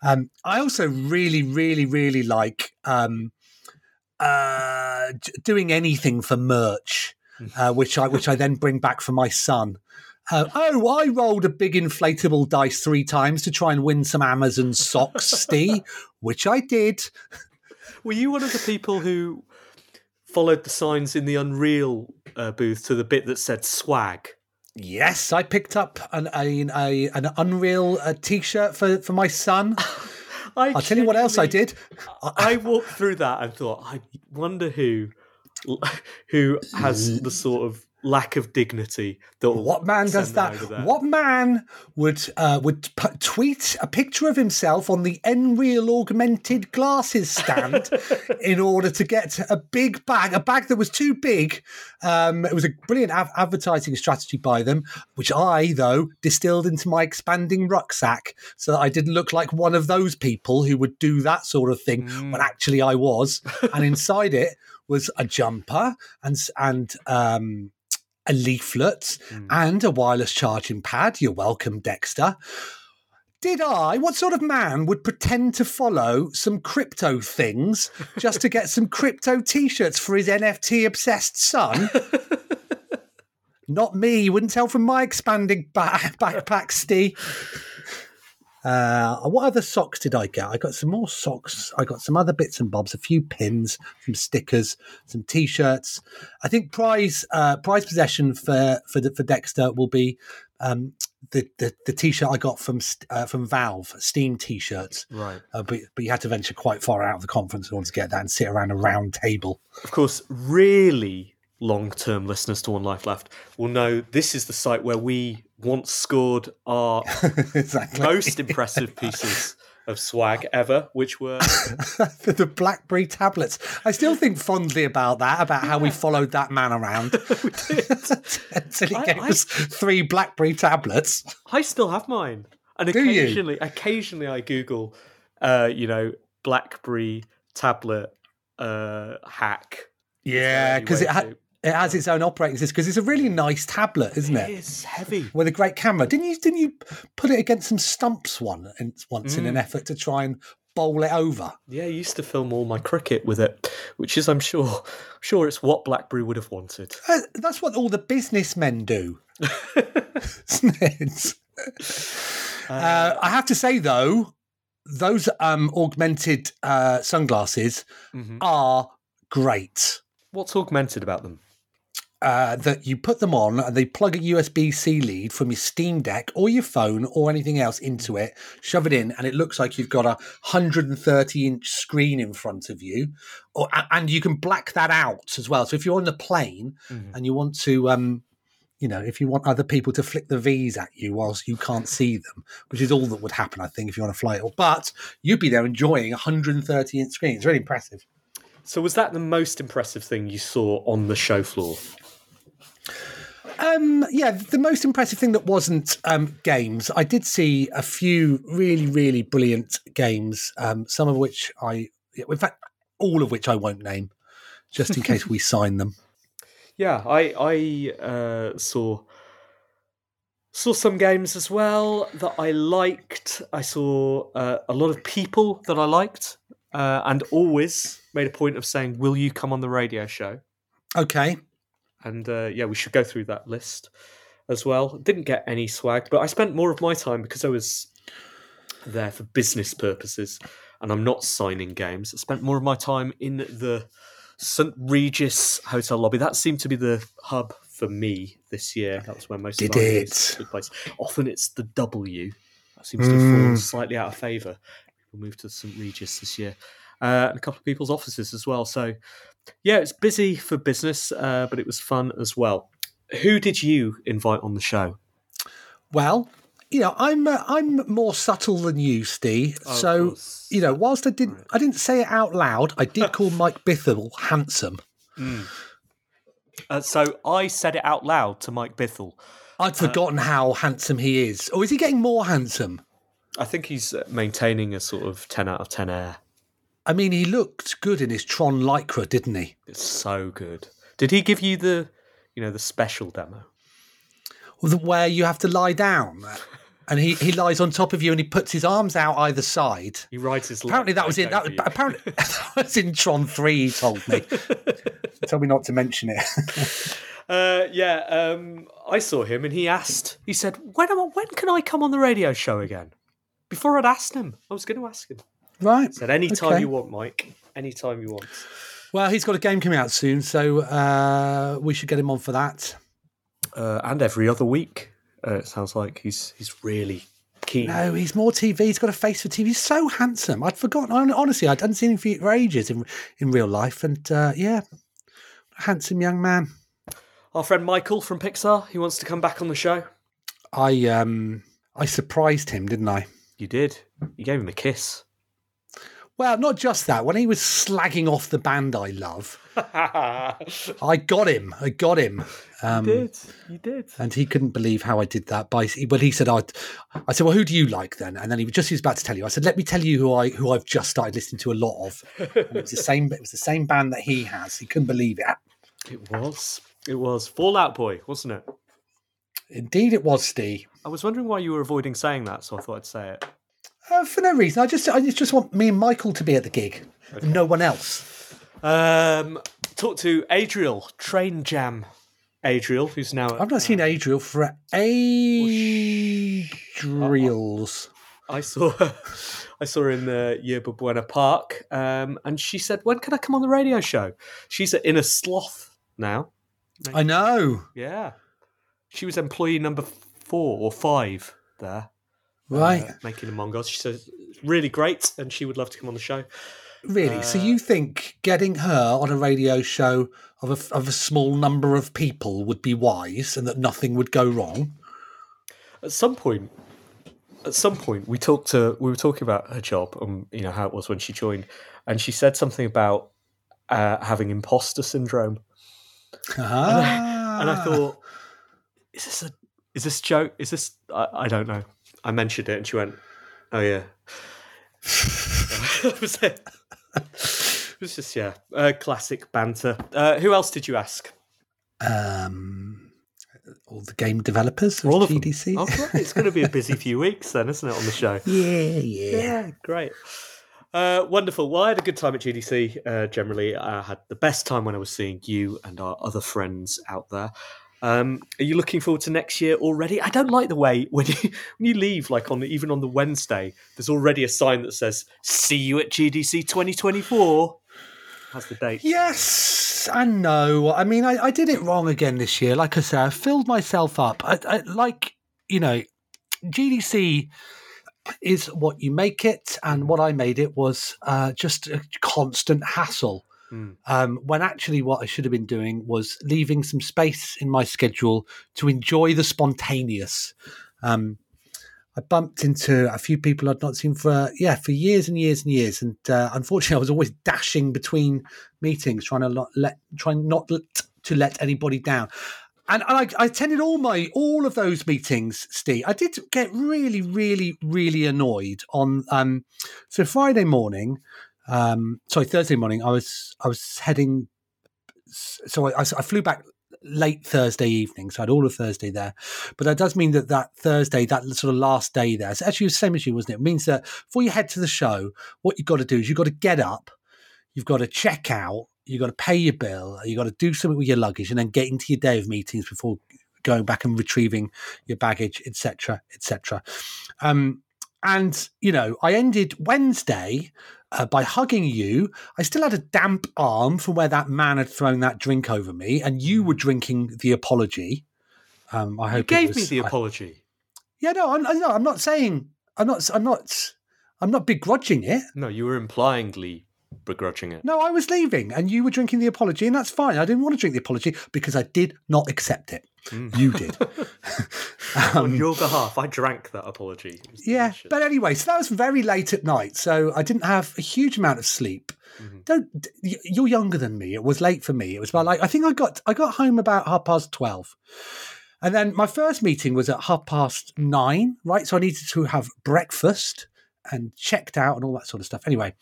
Um, I also really, really, really like um, uh, doing anything for merch, uh, which I which I then bring back for my son. Uh, oh, I rolled a big inflatable dice three times to try and win some Amazon socks, [laughs] Steve, which I did. Were you one of the people who followed the signs in the Unreal uh, booth to the bit that said swag? Yes, I picked up an a, a an Unreal uh, t-shirt for, for my son. [laughs] I I'll tell you what else I did. I walked through that and thought, I wonder who who has [laughs] the sort of lack of dignity that What man does that? What man would uh, would p- tweet a picture of himself on the Nreal augmented glasses stand [laughs] in order to get a big bag, a bag that was too big? Um, it was a brilliant av- advertising strategy by them, which I though distilled into my expanding rucksack, so that I didn't look like one of those people who would do that sort of thing when actually I was. and inside it was a jumper and and um, a leaflet hmm. and a wireless charging pad. You're welcome, Dexter. Did I? What sort of man would pretend to follow some crypto things just to get some crypto t shirts for his NFT obsessed son? [laughs] Not me. You wouldn't tell from my expanding ba- backpack, Steve. Uh, what other socks did I get? I got some more socks. I got some other bits and bobs, a few pins, some stickers, some t-shirts. I think prize uh, prize possession for for for Dexter will be um, the, the the t-shirt I got from uh, from Valve, Steam t-shirts. Right. Uh, but but you had to venture quite far out of the conference in order to get that and sit around a round table. Of course, really long-term listeners to One Life Left will know this is the site where we once scored our [laughs] exactly. most impressive pieces of swag ever, which were [laughs] the BlackBerry tablets. I still think fondly about that, about how we followed that man around [laughs] until he I- gave I- us three BlackBerry tablets. I still have mine. And Do you? occasionally, occasionally I Google, uh, you know, BlackBerry tablet uh, hack. Yeah, because it, had. Anyway, it has its own operating system. Because it's a really nice tablet, isn't It it? is heavy. With a great camera. Didn't you? Didn't you put it against some stumps one in, once in an Mm. effort to try and bowl it over? Yeah, I used to film all my cricket with it, which is, I'm sure, sure it's what BlackBerry would have wanted. Uh, That's what all the businessmen do. [laughs] isn't it? Uh, I have to say though, those um, augmented uh, sunglasses Mhm. are great. What's augmented about them? Uh, that you put them on and they plug a USB C lead from your Steam Deck or your phone or anything else into it, shove it in, and it looks like you've got a 130 inch screen in front of you. Or, and you can black that out as well. So if you're on the plane Mhm. and you want to, um, you know, if you want other people to flick the V's at you whilst you can't see them, which is all that would happen, I think, if you're on a flight. But you'd be there enjoying a 130 inch screen. It's really impressive. So, was that the most impressive thing you saw on the show floor? Um, yeah, the most impressive thing that wasn't um, games, I did see a few really, really brilliant games. Um, some of which I, in fact, all of which I won't name, just in case we [laughs] sign them. Yeah, I I uh, saw saw some games as well that I liked. I saw uh, a lot of people that I liked, uh, and always made a point of saying, "Will you come on the radio show?" Okay, And uh, yeah, we should go through that list as well. Didn't get any swag, but I spent more of my time because I was there for business purposes, and I'm not signing games. I spent more of my time in the St Regis hotel lobby. That seemed to be the hub for me this year. That was where most Did of our it? took place. Often it's the W. That seems to have Mm. fallen slightly out of favour. People moved to St Regis this year. Uh, and a couple of people's offices as well. So, yeah, it's busy for business, uh, but it was fun as well. Who did you invite on the show? well, you know, I'm uh, I'm more subtle than you, Steve. Oh, so you know, whilst I didn't I didn't say it out loud, I did call [laughs] Mike Bithell handsome. Uh, so I said it out loud to Mike Bithell. I'd forgotten how handsome he is. Or is he getting more handsome? I think he's uh, maintaining a sort of 10 out of 10 air. I mean, he looked good in his Tron Lycra, didn't he? It's so good. Did he give you the, you know, the special demo? The- Where you have to lie down. [laughs] And he, he lies on top of you and he puts his arms out either side. He rides his. Apparently that was in that, you. apparently [laughs] that was in Tron 3, he told me. [laughs] He told me not to mention it. Uh, yeah, um, I saw him and he asked. He said, "When am I, when can I come on the radio show again?" Before I'd asked him, I was going to ask him. Right. Said, "Anytime Okay. you want, Mike. Anytime you want." Well, he's got a game coming out soon, so uh, we should get him on for that. Uh, and every other week, uh, it sounds like he's he's really keen. No, he's more TV. He's got a face for TV. He's so handsome. I'd forgotten. Honestly, I hadn't seen him for, for ages in in real life, and uh, yeah, handsome young man. Our friend Michael from Pixar, he wants to come back on the show. I um I surprised him, didn't I? You did. You gave him a kiss. Well, not just that. When he was slagging off the band I love, [laughs] I got him. I got him. Um, did. You did. And he couldn't believe how I did that. By well, he said, "I." I said, "Well, who do you like then?" And then he was just he was about to tell you. I said, "Let me tell you who I who I've just started listening to a lot of." And it was the [laughs] same. It was the same band that he has. He couldn't believe it. It was. It was Fall Out Boy, wasn't it? Indeed, it was Steve. I was wondering why you were avoiding saying that, so I thought I'd say it. Uh, for no reason. I just I just want me and Michael to be at the gig, and no one else. Um, talk to Adriel, Train Jam. Adriel, who's now. I've not seen Adriel for Adriels. I saw her. [laughs] I saw her in the Yerba Buena Park, um, and she said, "When can I come on the radio show?" She's in a sloth now. I know. Yeah, she was employee number four or five there, Right. uh, making the Mongols. She said, "Really great," and she would love to come on the show. Really? so you think getting her on a radio show of a, of a small number of people would be wise and that nothing would go wrong? At some point, at some point, we talked to we were talking about her job and you know how it was when she joined, and she said something about uh, having imposter syndrome. Ah. and I thought, is this a is this joke? Is this I, I don't know. I mentioned it, and she went, "Oh yeah." [laughs] that was it. It was just yeah, uh, classic banter. Uh, who else did you ask? um, all the game developers of All of them. GDC. Oh. [laughs] It's going to be a busy few weeks then, isn't it, on the show? [laughs] Yeah, yeah. Yeah, great. Uh, wonderful. Well, I had a good time at GDC. Uh, generally, I had the best time when I was seeing you and our other friends out there. Um, are you looking forward to next year already? I don't like the way [laughs] when you when you leave, like on even on the Wednesday, there's already a sign that says "See you at GDC 2024." Has the date? Yes and no. I mean, I, I did it wrong again this year. Like I said, I filled myself up. I, I, like, you know, GDC is what you make it, and what I made it was uh, just a constant hassle. Mm. Um, when actually, what I should have been doing was leaving some space in my schedule to enjoy the spontaneous. Um, I bumped into a few people I'd not seen for yeah for years and years and years, and uh, unfortunately, I was always dashing between meetings, trying to not let trying not to let anybody down. And, and I, I attended all my all of those meetings, Steve. I did get really, really, really annoyed on um so Friday morning, um sorry Thursday morning. I was I was heading, so I, I flew back late Thursday evening, so I had all of Thursday there. But that does mean that that Thursday, that sort of last day there, it's actually the same as you, wasn't it? It means that before you head to the show, what you've got to do is you've got to get up, you've got to check out, you've got to pay your bill, you've got to do something with your luggage, and then get into your day of meetings before going back and retrieving your baggage, etc., etc. Um, and you know, I ended Wednesday uh, by hugging you. I still had a damp arm from where that man had thrown that drink over me, and you were drinking the apology. Um, I You hope it gave me the I- apology. yeah, no, I'm, I'm not. I'm not saying. I'm not. I'm not. I'm not begrudging it. No, you were implyingly begrudging it. No, I was leaving, and you were drinking the apology, and that's fine. I didn't want to drink the apology because I did not accept it. You did. [laughs] On your behalf, I drank that apology. Um, Yeah, delicious. but anyway, so that was very late at night, so I didn't have a huge amount of sleep. Don't you're younger than me. It was late for me. It was about like I think I got I got home about half past twelve, and then my first meeting was at half past nine. Right, so I needed to have breakfast and checked out and all that sort of stuff. Anyway,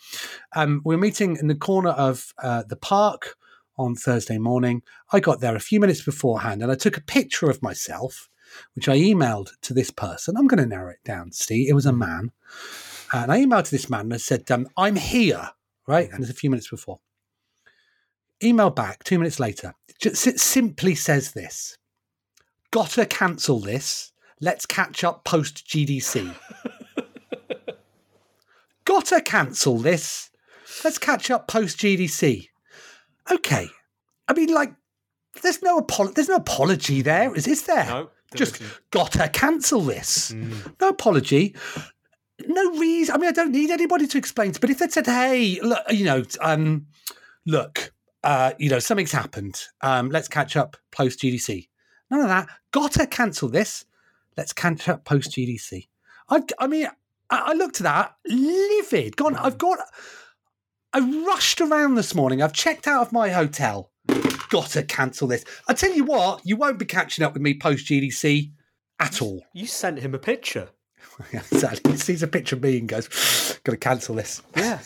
um, we were meeting in the corner of uh, the park on Thursday morning. I got there a few minutes beforehand, and I took a picture of myself which I emailed to this person. I'm going to narrow it down, Steve. It was a man. And I emailed to this man and I said, um, I'm here, right? And it's a few minutes before. Email back two minutes later. Just it simply says this Gotta cancel this. Let's catch up post GDC. [laughs] Gotta cancel this. Let's catch up post GDC. Okay. I mean, like, there's no apolo- there's no apology there, is, is there? No, there Just isn't. gotta cancel this. Mm. No apology. No reason. I mean, I don't need anybody to explain. To, but if they'd said, "Hey, look, you know, um, look, uh, you know, something's happened. Um, let's catch up post GDC." None of that. Gotta cancel this. Let's catch up post GDC. I, I mean, I, I looked at that livid. Gone. I've got. I rushed around this morning. I've checked out of my hotel. Gotta cancel this. I tell you what, you won't be catching up with me post GDC at all. You sent him a picture. [laughs] Yeah, exactly. He sees a picture of me and goes, "Got to cancel this." Yeah.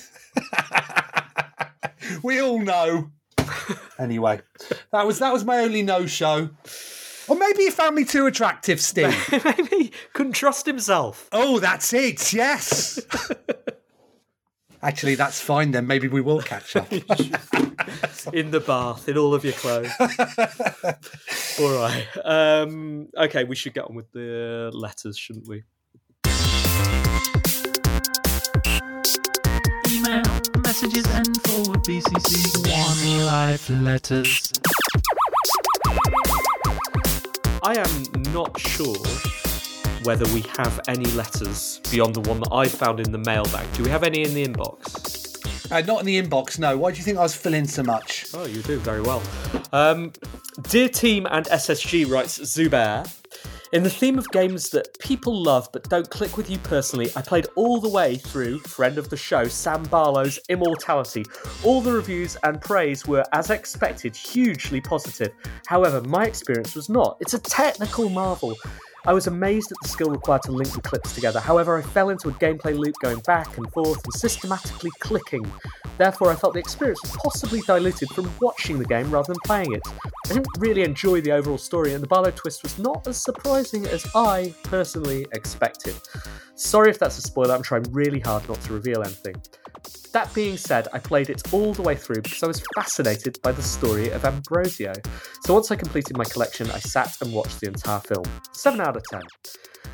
[laughs] we all know. [laughs] anyway, that was that was my only no show. Or maybe he found me too attractive, Steve. Maybe he couldn't trust himself. oh, that's it. Yes. Actually, that's fine then. Maybe we will catch up. [laughs] in the bath in all of your clothes. [laughs] all right. Um, okay, we should get on with the letters, shouldn't we? Email messages and forward BCC one life letters. I am not sure whether we have any letters beyond the one that I found in the mailbag. Do we have any in the inbox? uh, not in the inbox. No. Why do you think I was filling so much? Oh, you do very well. Um, Dear team and SSG writes Zubair. In the theme of games that people love but don't click with you personally, I played all the way through friend of the show Sam Barlow's Immortality. All the reviews and praise were, as expected, hugely positive. However, my experience was not. It's a technical marvel. I was amazed at the skill required to link the clips together. However, I fell into a gameplay loop going back and forth and systematically clicking. Therefore, I felt the experience was possibly diluted from watching the game rather than playing it. I didn't really enjoy the overall story, and the Barlow twist was not as surprising as I personally expected. Sorry if that's a spoiler, I'm trying really hard not to reveal anything. That being said, I played it all the way through because I was fascinated by the story of Ambrosio. So once I completed my collection, I sat and watched the entire film. 7 out of 10.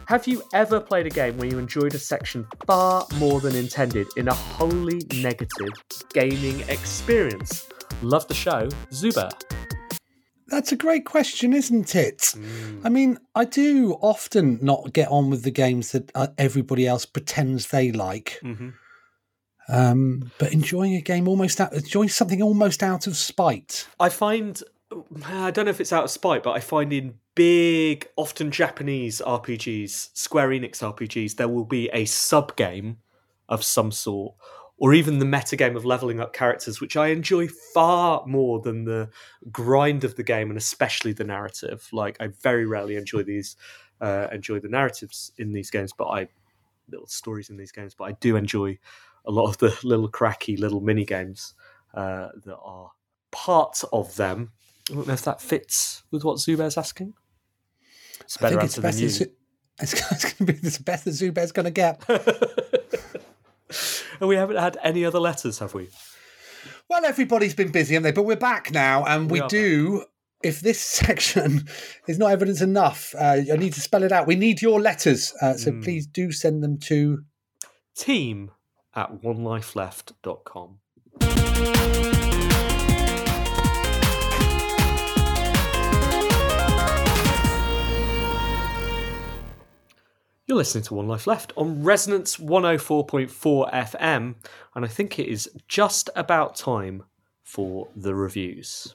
Have you ever played a game where you enjoyed a section far more than intended in a wholly negative gaming experience? Love the show, Zuba. That's a great question, isn't it? I mean, I do often not get on with the games that uh, everybody else pretends they like. Um, but enjoying a game almost out, enjoying something almost out of spite. I find I don't know if it's out of spite, but I find in big, often Japanese RPGs, Square Enix RPGs, there will be a sub game of some sort, or even the meta game of leveling up characters, which I enjoy far more than the grind of the game, and especially the narrative. Like I very rarely enjoy these, uh, enjoy the narratives in these games, but I little stories in these games, but I do enjoy a lot of the [laughs] little cracky little mini games uh, that are part of them. I don't know if that fits with what Zubair's asking. It's a I better think it's than you. it's, [laughs] it's going to be the best that Zubair's going to get. [laughs] and we haven't had any other letters, have we? Well, everybody's been busy, haven't they? But we're back now, and we, We do. If this section is not evidence enough, uh, I need to spell it out. We need your letters, uh, so Mm. please do send them to. Team at onelifeleft.com. You're listening to One Life Left on Resonance 104.4 FM, and I think it is just about time for the reviews.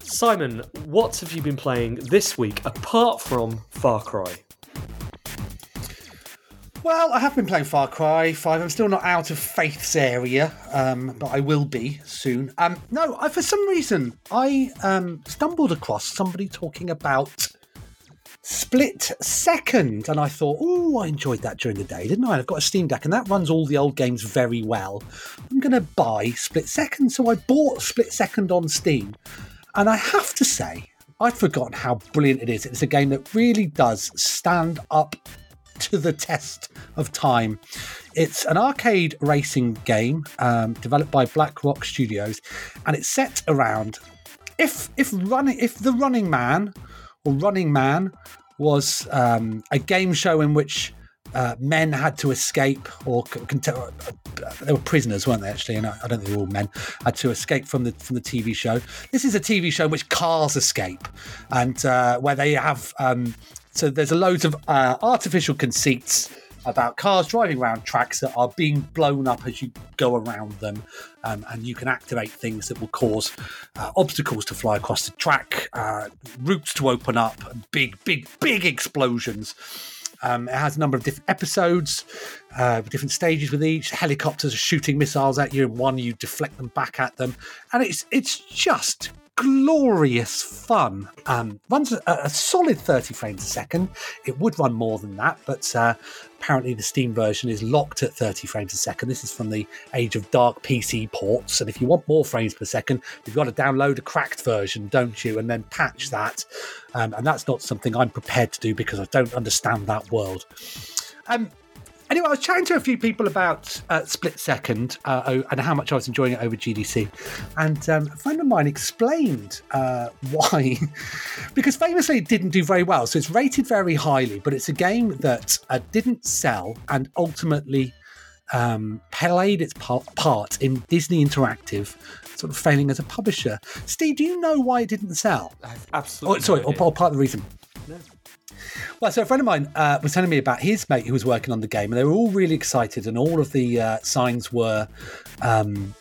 Simon, what have you been playing this week apart from Far Cry? Well, I have been playing Far Cry 5. I'm still not out of Faith's area, um, but I will be soon. Um, no, I, for some reason, I um, stumbled across somebody talking about Split Second, and I thought, oh, I enjoyed that during the day, didn't I? I've got a Steam Deck, and that runs all the old games very well. I'm going to buy Split Second, so I bought Split Second on Steam, and I have to say, I'd forgotten how brilliant it is. It's a game that really does stand up to the test of time. It's an arcade racing game um, developed by Black Rock Studios, and it's set around if if running if the Running Man or Running Man was um, a game show in which uh, men had to escape, or uh, they were prisoners, weren't they? Actually, and I, I don't think they were all men. Had to escape from the from the TV show. This is a TV show in which cars escape, and uh, where they have um, so there's a loads of uh, artificial conceits about cars driving around tracks that are being blown up as you go around them, um, and you can activate things that will cause uh, obstacles to fly across the track, uh, routes to open up, big, big, big explosions. Um, it has a number of different episodes, uh, different stages with each. Helicopters are shooting missiles at you, and one you deflect them back at them, and it's it's just glorious fun. Um, runs a, a solid 30 frames a second. It would run more than that, but uh, apparently the Steam version is locked at 30 frames a second. This is from the age of dark PC ports, and if you want more frames per second, you've got to download a cracked version, don't you, and then patch that. Um, and that's not something I'm prepared to do because I don't understand that world. Um, Anyway, I was chatting to a few people about uh, Split Second uh, and how much I was enjoying it over GDC. And um, a friend of mine explained uh, [laughs] why. because famously, it didn't do very well. So it's rated very highly, but it's a game that uh, didn't sell and ultimately um, played its part, in Disney Interactive. Sort of failing as a publisher. Steve, do you know why it didn't sell? Absolutely. Oh, sorry, no or, or part of the reason. Well, so a friend of mine uh, was telling me about his mate who was working on the game, and they were all really excited, and all of the uh, signs were um,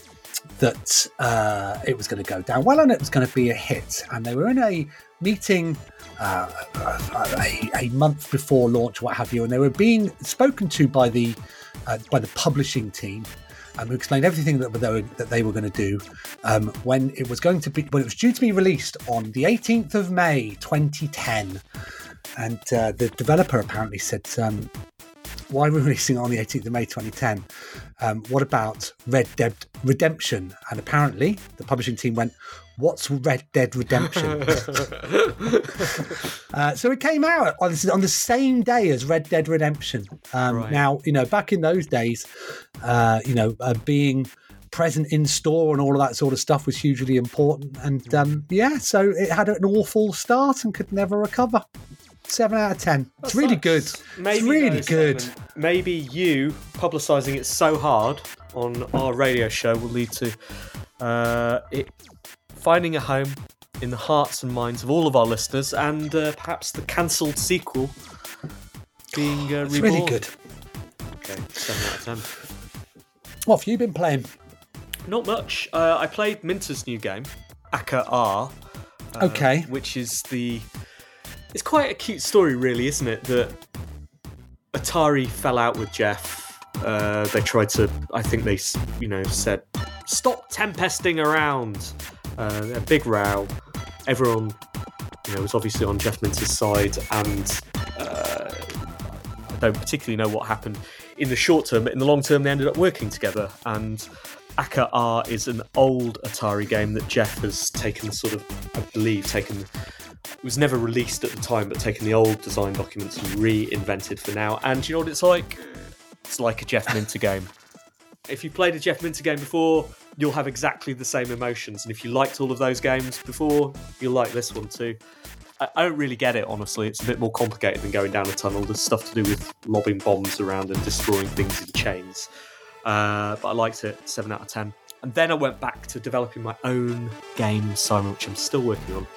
that uh, it was going to go down well and it was going to be a hit. And they were in a meeting uh, a, a month before launch, what have you, and they were being spoken to by the uh, by the publishing team. Who explained everything that they were, that they were going to do um, when it was going to be when it was due to be released on the 18th of May 2010 and uh, the developer apparently said, um, "Why are we releasing it on the 18th of May 2010? Um, what about Red Dead Redemption?" And apparently, the publishing team went, "What's Red Dead Redemption?" [laughs] uh, so it came out on, on the same day as Red Dead Redemption. Um, Right. Now, you know, back in those days, uh, you know, uh, being present in store and all of that sort of stuff was hugely important. And um, yeah, so it had an awful start and could never recover. Seven out of ten. It's really good. Sucks. it's really good. Simon, maybe you publicising it so hard on our radio show will lead to uh, it finding a home in the hearts and minds of all of our listeners, and uh, perhaps the cancelled sequel being uh, It's reborn. really good. Okay, seven out of ten. What have you been playing? Not much. Uh, I played Minter's new game, Akka Arrh. uh, Okay. Which is the. It's quite a cute story, really, isn't it? That Atari fell out with Jeff. Uh, they tried to. I think they, you know, said, "Stop tempesting around." Uh, a big row. Everyone, you know, was obviously on Jeff Minter's side, and uh, I don't particularly know what happened in the short term, but in the long term, they ended up working together. And Akka Arrh is an old Atari game that Jeff has taken, sort of, I believe, taken. It was never released at the time, but taken the old design documents and reinvented for now. And you know what it's like? It's like a Jeff Minter game. [laughs] If you played a Jeff Minter game before, you'll have exactly the same emotions. And if you liked all of those games before, you'll like this one too. I, I don't really get it, honestly. It's a bit more complicated than going down a tunnel. There's stuff to do with lobbing bombs around and destroying things in chains. Uh, but I liked it, 7 out of 10. And then I went back to developing my own game, Simon, which I'm still working on.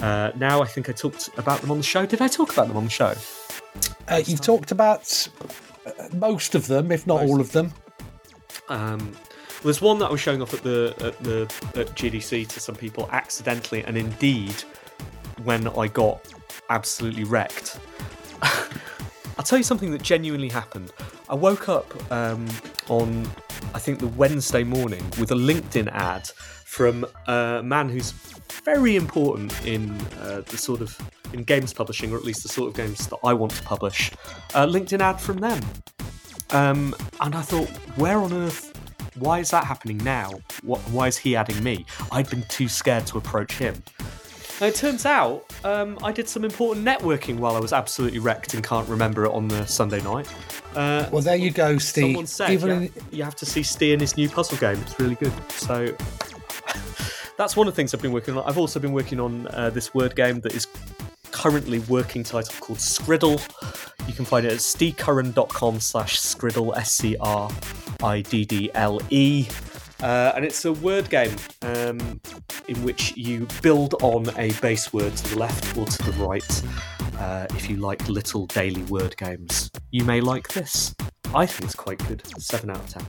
Uh, now I think I talked about them on the show. Did I talk about them on the show? Uh, you've talked about uh, most of them, if not all of them. Um, There's one that I was showing off at the at the at GDC to some people accidentally, and indeed, when I got absolutely wrecked. [laughs] I'll tell you something that genuinely happened. I woke up um, on, I think, the Wednesday morning with a LinkedIn ad from a man who's very important in uh, the sort of in games publishing, or at least the sort of games that I want to publish. A LinkedIn ad from them, um, and I thought, where on earth? Why is that happening now? What, why is he adding me? I'd been too scared to approach him. Now, it turns out um, I did some important networking while I was absolutely wrecked and can't remember it on the Sunday night. Uh, Well, there you go, Steve. someone said Even you, have, you have to see Steve in his new puzzle game. It's really good. So [laughs] that's one of the things I've been working on. I've also been working on uh, this word game that is currently working title called Scriddle. You can find it at stecurran.com slash scriddle, S-C-R-I-D-D-L-E. Uh, and it's a word game um, in which you build on a base word to the left or to the right. Uh, if you like little daily word games, you may like this. I think it's quite good. 7 out of 10.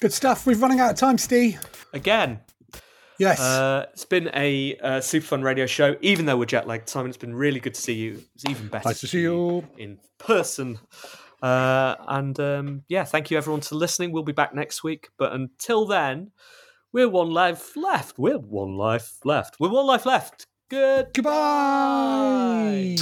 good stuff. We're running out of time, Steve. Again, Yes. Uh, it's been a uh, super fun radio show, even though we're jet lagged. Simon, it's been really good to see you. It's even better Nice to see you. in person. Uh, and um, yeah, thank you everyone for listening. We'll be back next week. But until then, we're one life left. We're one life left. We're one life left. Good. Goodbye.